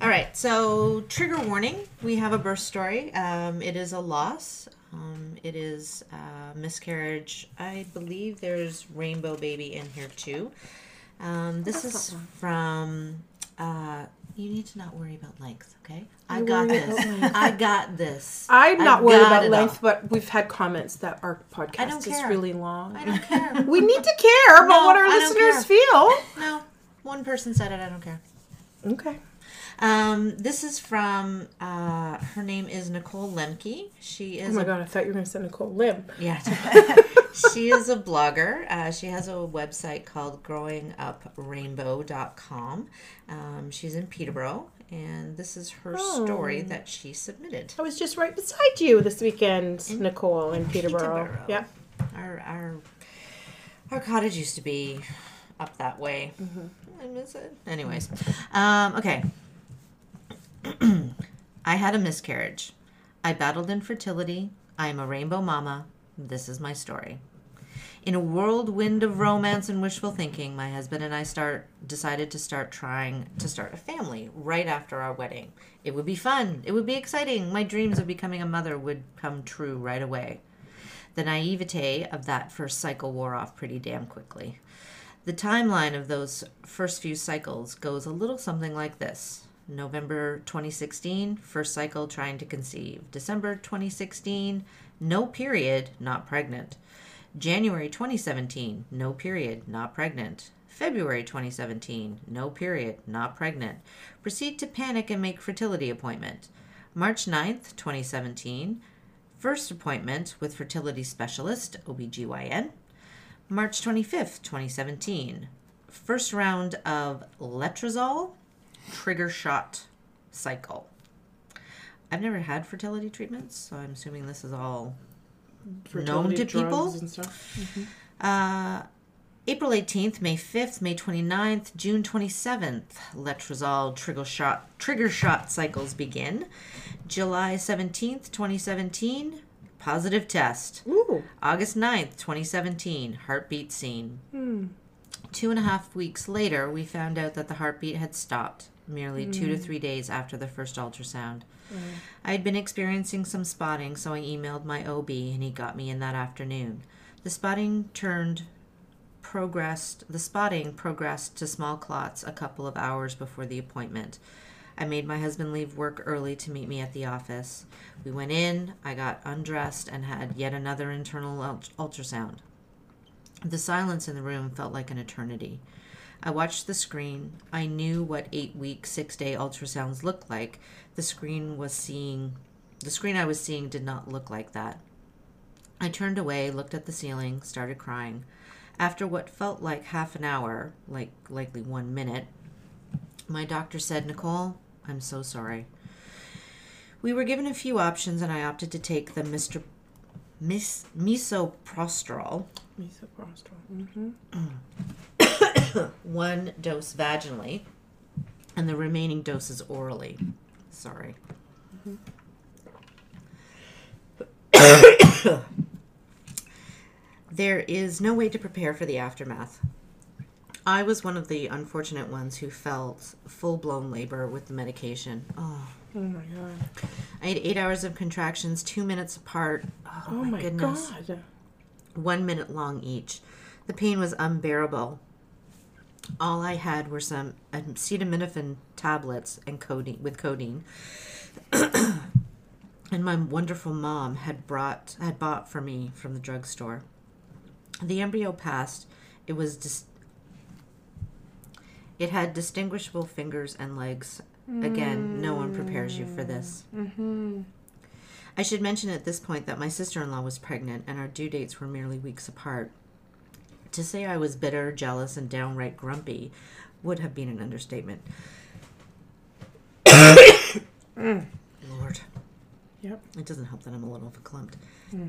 all right, so trigger warning. We have a birth story. Um, it is a loss. Um, it is a miscarriage. I believe there's rainbow baby in here too. Um, this is from. Uh, you need to not worry about length, okay? I got this. I got this. I'm I not worried got about it length, all. but we've had comments that our podcast don't is care. really long. I don't care. we need to care about No, what our I don't listeners feel. No, one person said it. I don't care. Okay. Um, this is from. Uh, her name is Nicole Lemke. She is. Oh my a god, I thought you were going to say Nicole Lim. Yeah. she is a blogger. Uh, she has a website called growinguprainbow.com. Um, she's in Peterborough, and this is her story that she submitted. I was just right beside you this weekend, Nicole, in Peterborough. Peterborough. Yeah. Our, our, our cottage used to be up that way. I miss it. Anyways, um, okay. I had a miscarriage. I battled infertility. I am a rainbow mama. This is my story. In a whirlwind of romance and wishful thinking, my husband and I start decided to start trying to start a family right after our wedding. It would be fun. It would be exciting. My dreams of becoming a mother would come true right away. The naivete of that first cycle wore off pretty damn quickly. The timeline of those first few cycles goes a little something like this November 2016, first cycle trying to conceive. December 2016, no period, not pregnant. January 2017, no period, not pregnant. February 2017, no period, not pregnant. Proceed to panic and make fertility appointment. March 9th, 2017, first appointment with fertility specialist, OBGYN. March 25th, 2017, first round of letrozole trigger shot cycle. I've never had fertility treatments, so I'm assuming this is all known to Fertility people. drugs and stuff. Uh, April 18th, May 5th, May 29th, June 27th, letrozole trigger shot trigger shot cycles begin. July 17th, 2017, positive test. Ooh. August 9th, 2017, heartbeat seen. Two and a half weeks later, we found out that the heartbeat had stopped, merely two to mm-hmm. three days after the first ultrasound. I had been experiencing some spotting, so I emailed my OB and he got me in that afternoon. The spotting turned progressed the spotting progressed to small clots a couple of hours before the appointment. I made my husband leave work early to meet me at the office. We went in, I got undressed and had yet another internal ult- ultrasound. The silence in the room felt like an eternity. I watched the screen. I knew what eight week, six day ultrasounds looked like. The screen was seeing, the screen I was seeing did not look like that. I turned away, looked at the ceiling, started crying. After what felt like half an hour, like likely one minute, my doctor said, Nicole, I'm so sorry. We were given a few options, and I opted to take the Mr. Mis- misoprostol, Misoprostol. Mm-hmm. one dose vaginally, and the remaining doses orally. Sorry. there is no way to prepare for the aftermath. I was one of the unfortunate ones who felt full blown labor with the medication. Oh, Oh my god. I had eight hours of contractions, two minutes apart. Oh, Oh my, my goodness. god. one minute long each. The pain was unbearable. All I had were some uh, acetaminophen tablets and codeine with codeine. and my wonderful mom had brought had bought for me from the drugstore. The embryo passed. It was dis- it had distinguishable fingers and legs. Again, no one prepares you for this. Mm-hmm. I should mention at this point that my sister in law was pregnant and our due dates were merely weeks apart. To say I was bitter, jealous, and downright grumpy would have been an understatement. Lord. Yep. It doesn't help that I'm a little verklempt. Hmm.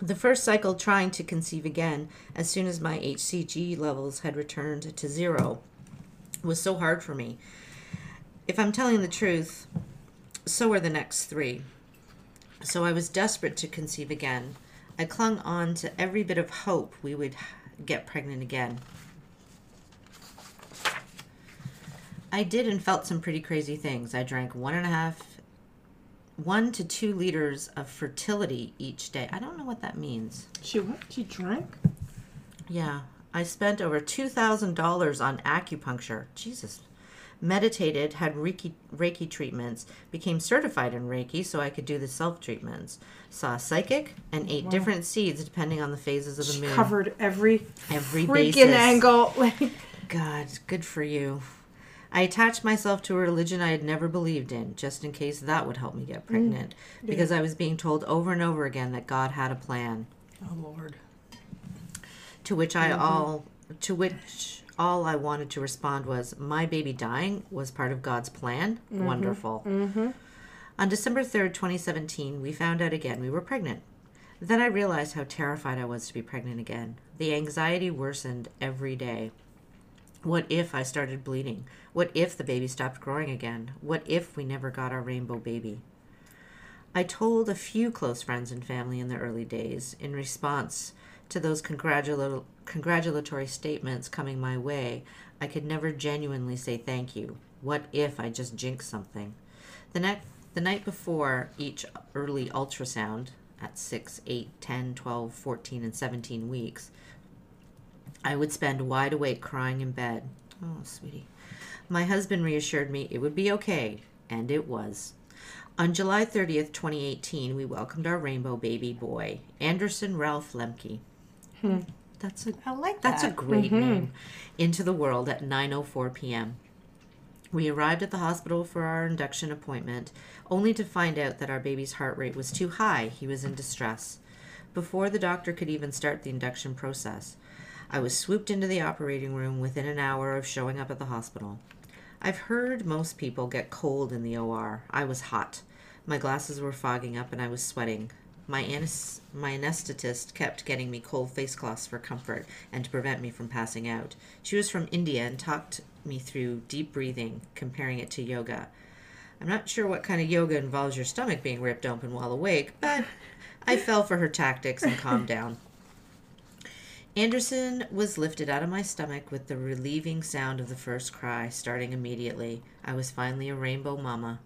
The first cycle trying to conceive again, as soon as my HCG levels had returned to zero, was so hard for me. If I'm telling the truth, so are the next three. So I was desperate to conceive again. I clung on to every bit of hope we would get pregnant again. I did and felt some pretty crazy things. I drank one and a half, one to two liters of fertility each day. I don't know what that means. She what? She drank? Yeah. I spent over $2,000 on acupuncture. Jesus. Meditated, had Reiki, Reiki treatments, became certified in Reiki so I could do the self treatments. Saw a psychic and ate different seeds depending on the phases of the moon. Covered every Every freaking basis. angle. Like God, good for you. I attached myself to a religion I had never believed in, just in case that would help me get mm. pregnant, because I was being told over and over again that God had a plan. Oh Lord. To which I mm-hmm. all, to which all I wanted to respond was, "My baby dying was part of God's plan. Mm-hmm. Wonderful." Mm-hmm. On December third, twenty seventeen, we found out again we were pregnant. Then I realized how terrified I was to be pregnant again. The anxiety worsened every day. What if I started bleeding? What if the baby stopped growing again? What if we never got our rainbow baby? I told a few close friends and family in the early days in response to those congratula- congratulatory statements coming my way. I could never genuinely say thank you. What if I just jinxed something? The night, the night before each early ultrasound at 6, 8, 10, 12, 14, and 17 weeks, I would spend wide awake crying in bed. Oh, sweetie. My husband reassured me it would be okay, and it was. On July 30th, 2018, we welcomed our rainbow baby boy, Anderson Ralph Lemke. Hmm. That's a I like that. that's a that. great mm-hmm. name. Into the world at 9:04 p.m. We arrived at the hospital for our induction appointment, only to find out that our baby's heart rate was too high. He was in distress. Before the doctor could even start the induction process, I was swooped into the operating room within an hour of showing up at the hospital. I've heard most people get cold in the OR. I was hot. My glasses were fogging up and I was sweating. My, anes- my anesthetist kept getting me cold face cloths for comfort and to prevent me from passing out. She was from India and talked me through deep breathing, comparing it to yoga. I'm not sure what kind of yoga involves your stomach being ripped open while awake, but I fell for her tactics and calmed down. Anderson was lifted out of my stomach with the relieving sound of the first cry starting immediately. I was finally a rainbow mama.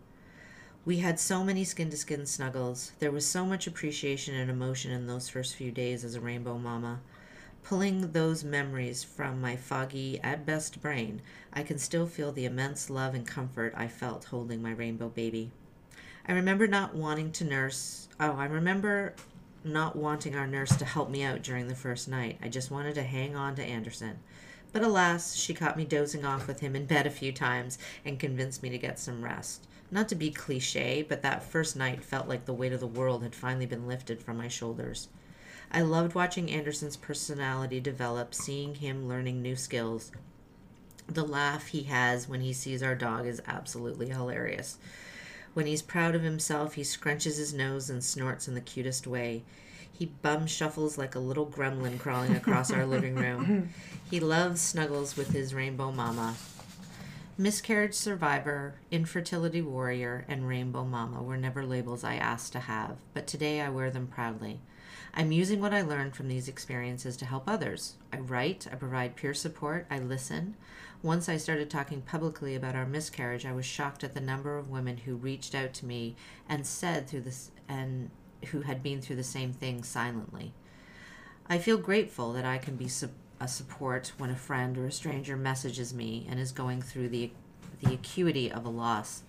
We had so many skin to skin snuggles. There was so much appreciation and emotion in those first few days as a rainbow mama. Pulling those memories from my foggy, at best brain, I can still feel the immense love and comfort I felt holding my rainbow baby. I remember not wanting to nurse. Oh, I remember not wanting our nurse to help me out during the first night. I just wanted to hang on to Anderson. But alas, she caught me dozing off with him in bed a few times and convinced me to get some rest. Not to be cliche, but that first night felt like the weight of the world had finally been lifted from my shoulders. I loved watching Anderson's personality develop, seeing him learning new skills. The laugh he has when he sees our dog is absolutely hilarious. When he's proud of himself, he scrunches his nose and snorts in the cutest way. He bum shuffles like a little gremlin crawling across our living room. He loves snuggles with his rainbow mama. Miscarriage survivor, infertility warrior, and rainbow mama were never labels I asked to have, but today I wear them proudly. I'm using what I learned from these experiences to help others. I write, I provide peer support, I listen. Once I started talking publicly about our miscarriage, I was shocked at the number of women who reached out to me and said through this and who had been through the same thing silently. I feel grateful that I can be su- a support when a friend or a stranger messages me and is going through the the acuity of a loss.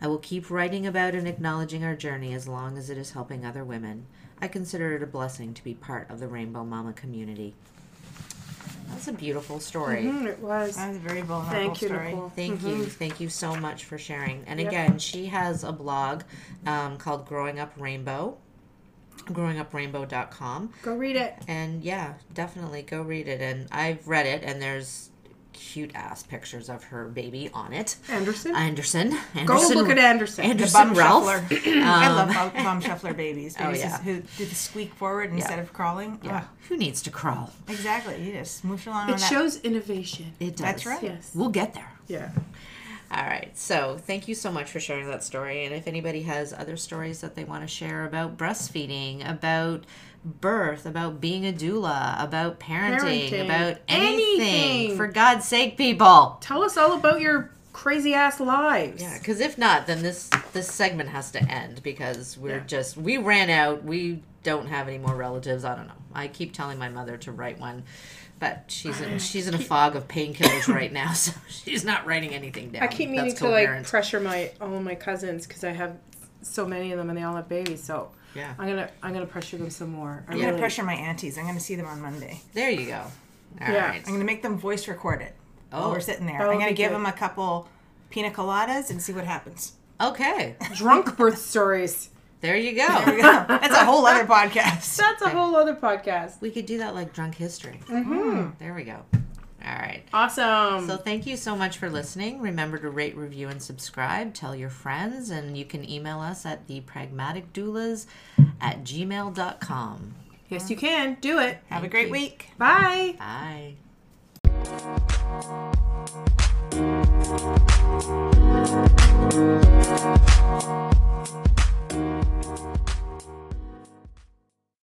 I will keep writing about and acknowledging our journey as long as it is helping other women. I consider it a blessing to be part of the Rainbow Mama community. That's a beautiful story. Mm, it was. That was a very vulnerable Thank you, story. Nicole. Thank you. Thank you so much for sharing. And Yep. again, she has a blog um, called Growing Up Rainbow, growinguprainbow.com. Go read it. And yeah, definitely go read it. And I've read it, and there's cute ass pictures of her baby on it. Anderson. Anderson. Go look at Anderson. Anderson bum Ralph. shuffler. I um, love bum, bum shuffler babies. Oh, yeah. who do the squeak forward instead of crawling. Yeah. Who needs to crawl? Exactly. You just smoosh along on it that. shows innovation. It does. That's right. Yes. We'll get there. Yeah. All right. So thank you so much for sharing that story. And if anybody has other stories that they want to share about breastfeeding, about birth, about being a doula, about parenting, Parenting. about anything, Anything. for God's sake, people. Tell us all about your crazy ass lives. Yeah, because if not, then this this segment has to end because we're Yeah. just we ran out. We don't have any more relatives. I don't know. I keep telling my mother to write one, but she's in she's in a fog of painkillers right now, so she's not writing anything down. I keep meaning That's to like pressure my all my cousins because I have so many of them and they all have babies. So Yeah. I'm gonna I'm gonna pressure them some more. I I'm gonna pressure my aunties. I'm gonna see them on Monday. There you go. All right. Yeah. I'm gonna make them voice record it while Oh. we're sitting there. That I'm gonna give good. them a couple pina coladas and see what happens. Okay. drunk birth stories. There you go. There go. That's a whole other podcast. That's a whole other podcast. We could do that like drunk history. Mm-hmm. Hmm. There we go. All right. Awesome. So thank you so much for listening. Remember to rate, review, and subscribe. Tell your friends, and you can email us at thepragmaticdoulas at gmail.com. Yes, you can. Do it. Thank Have a great you. week. Bye. Bye.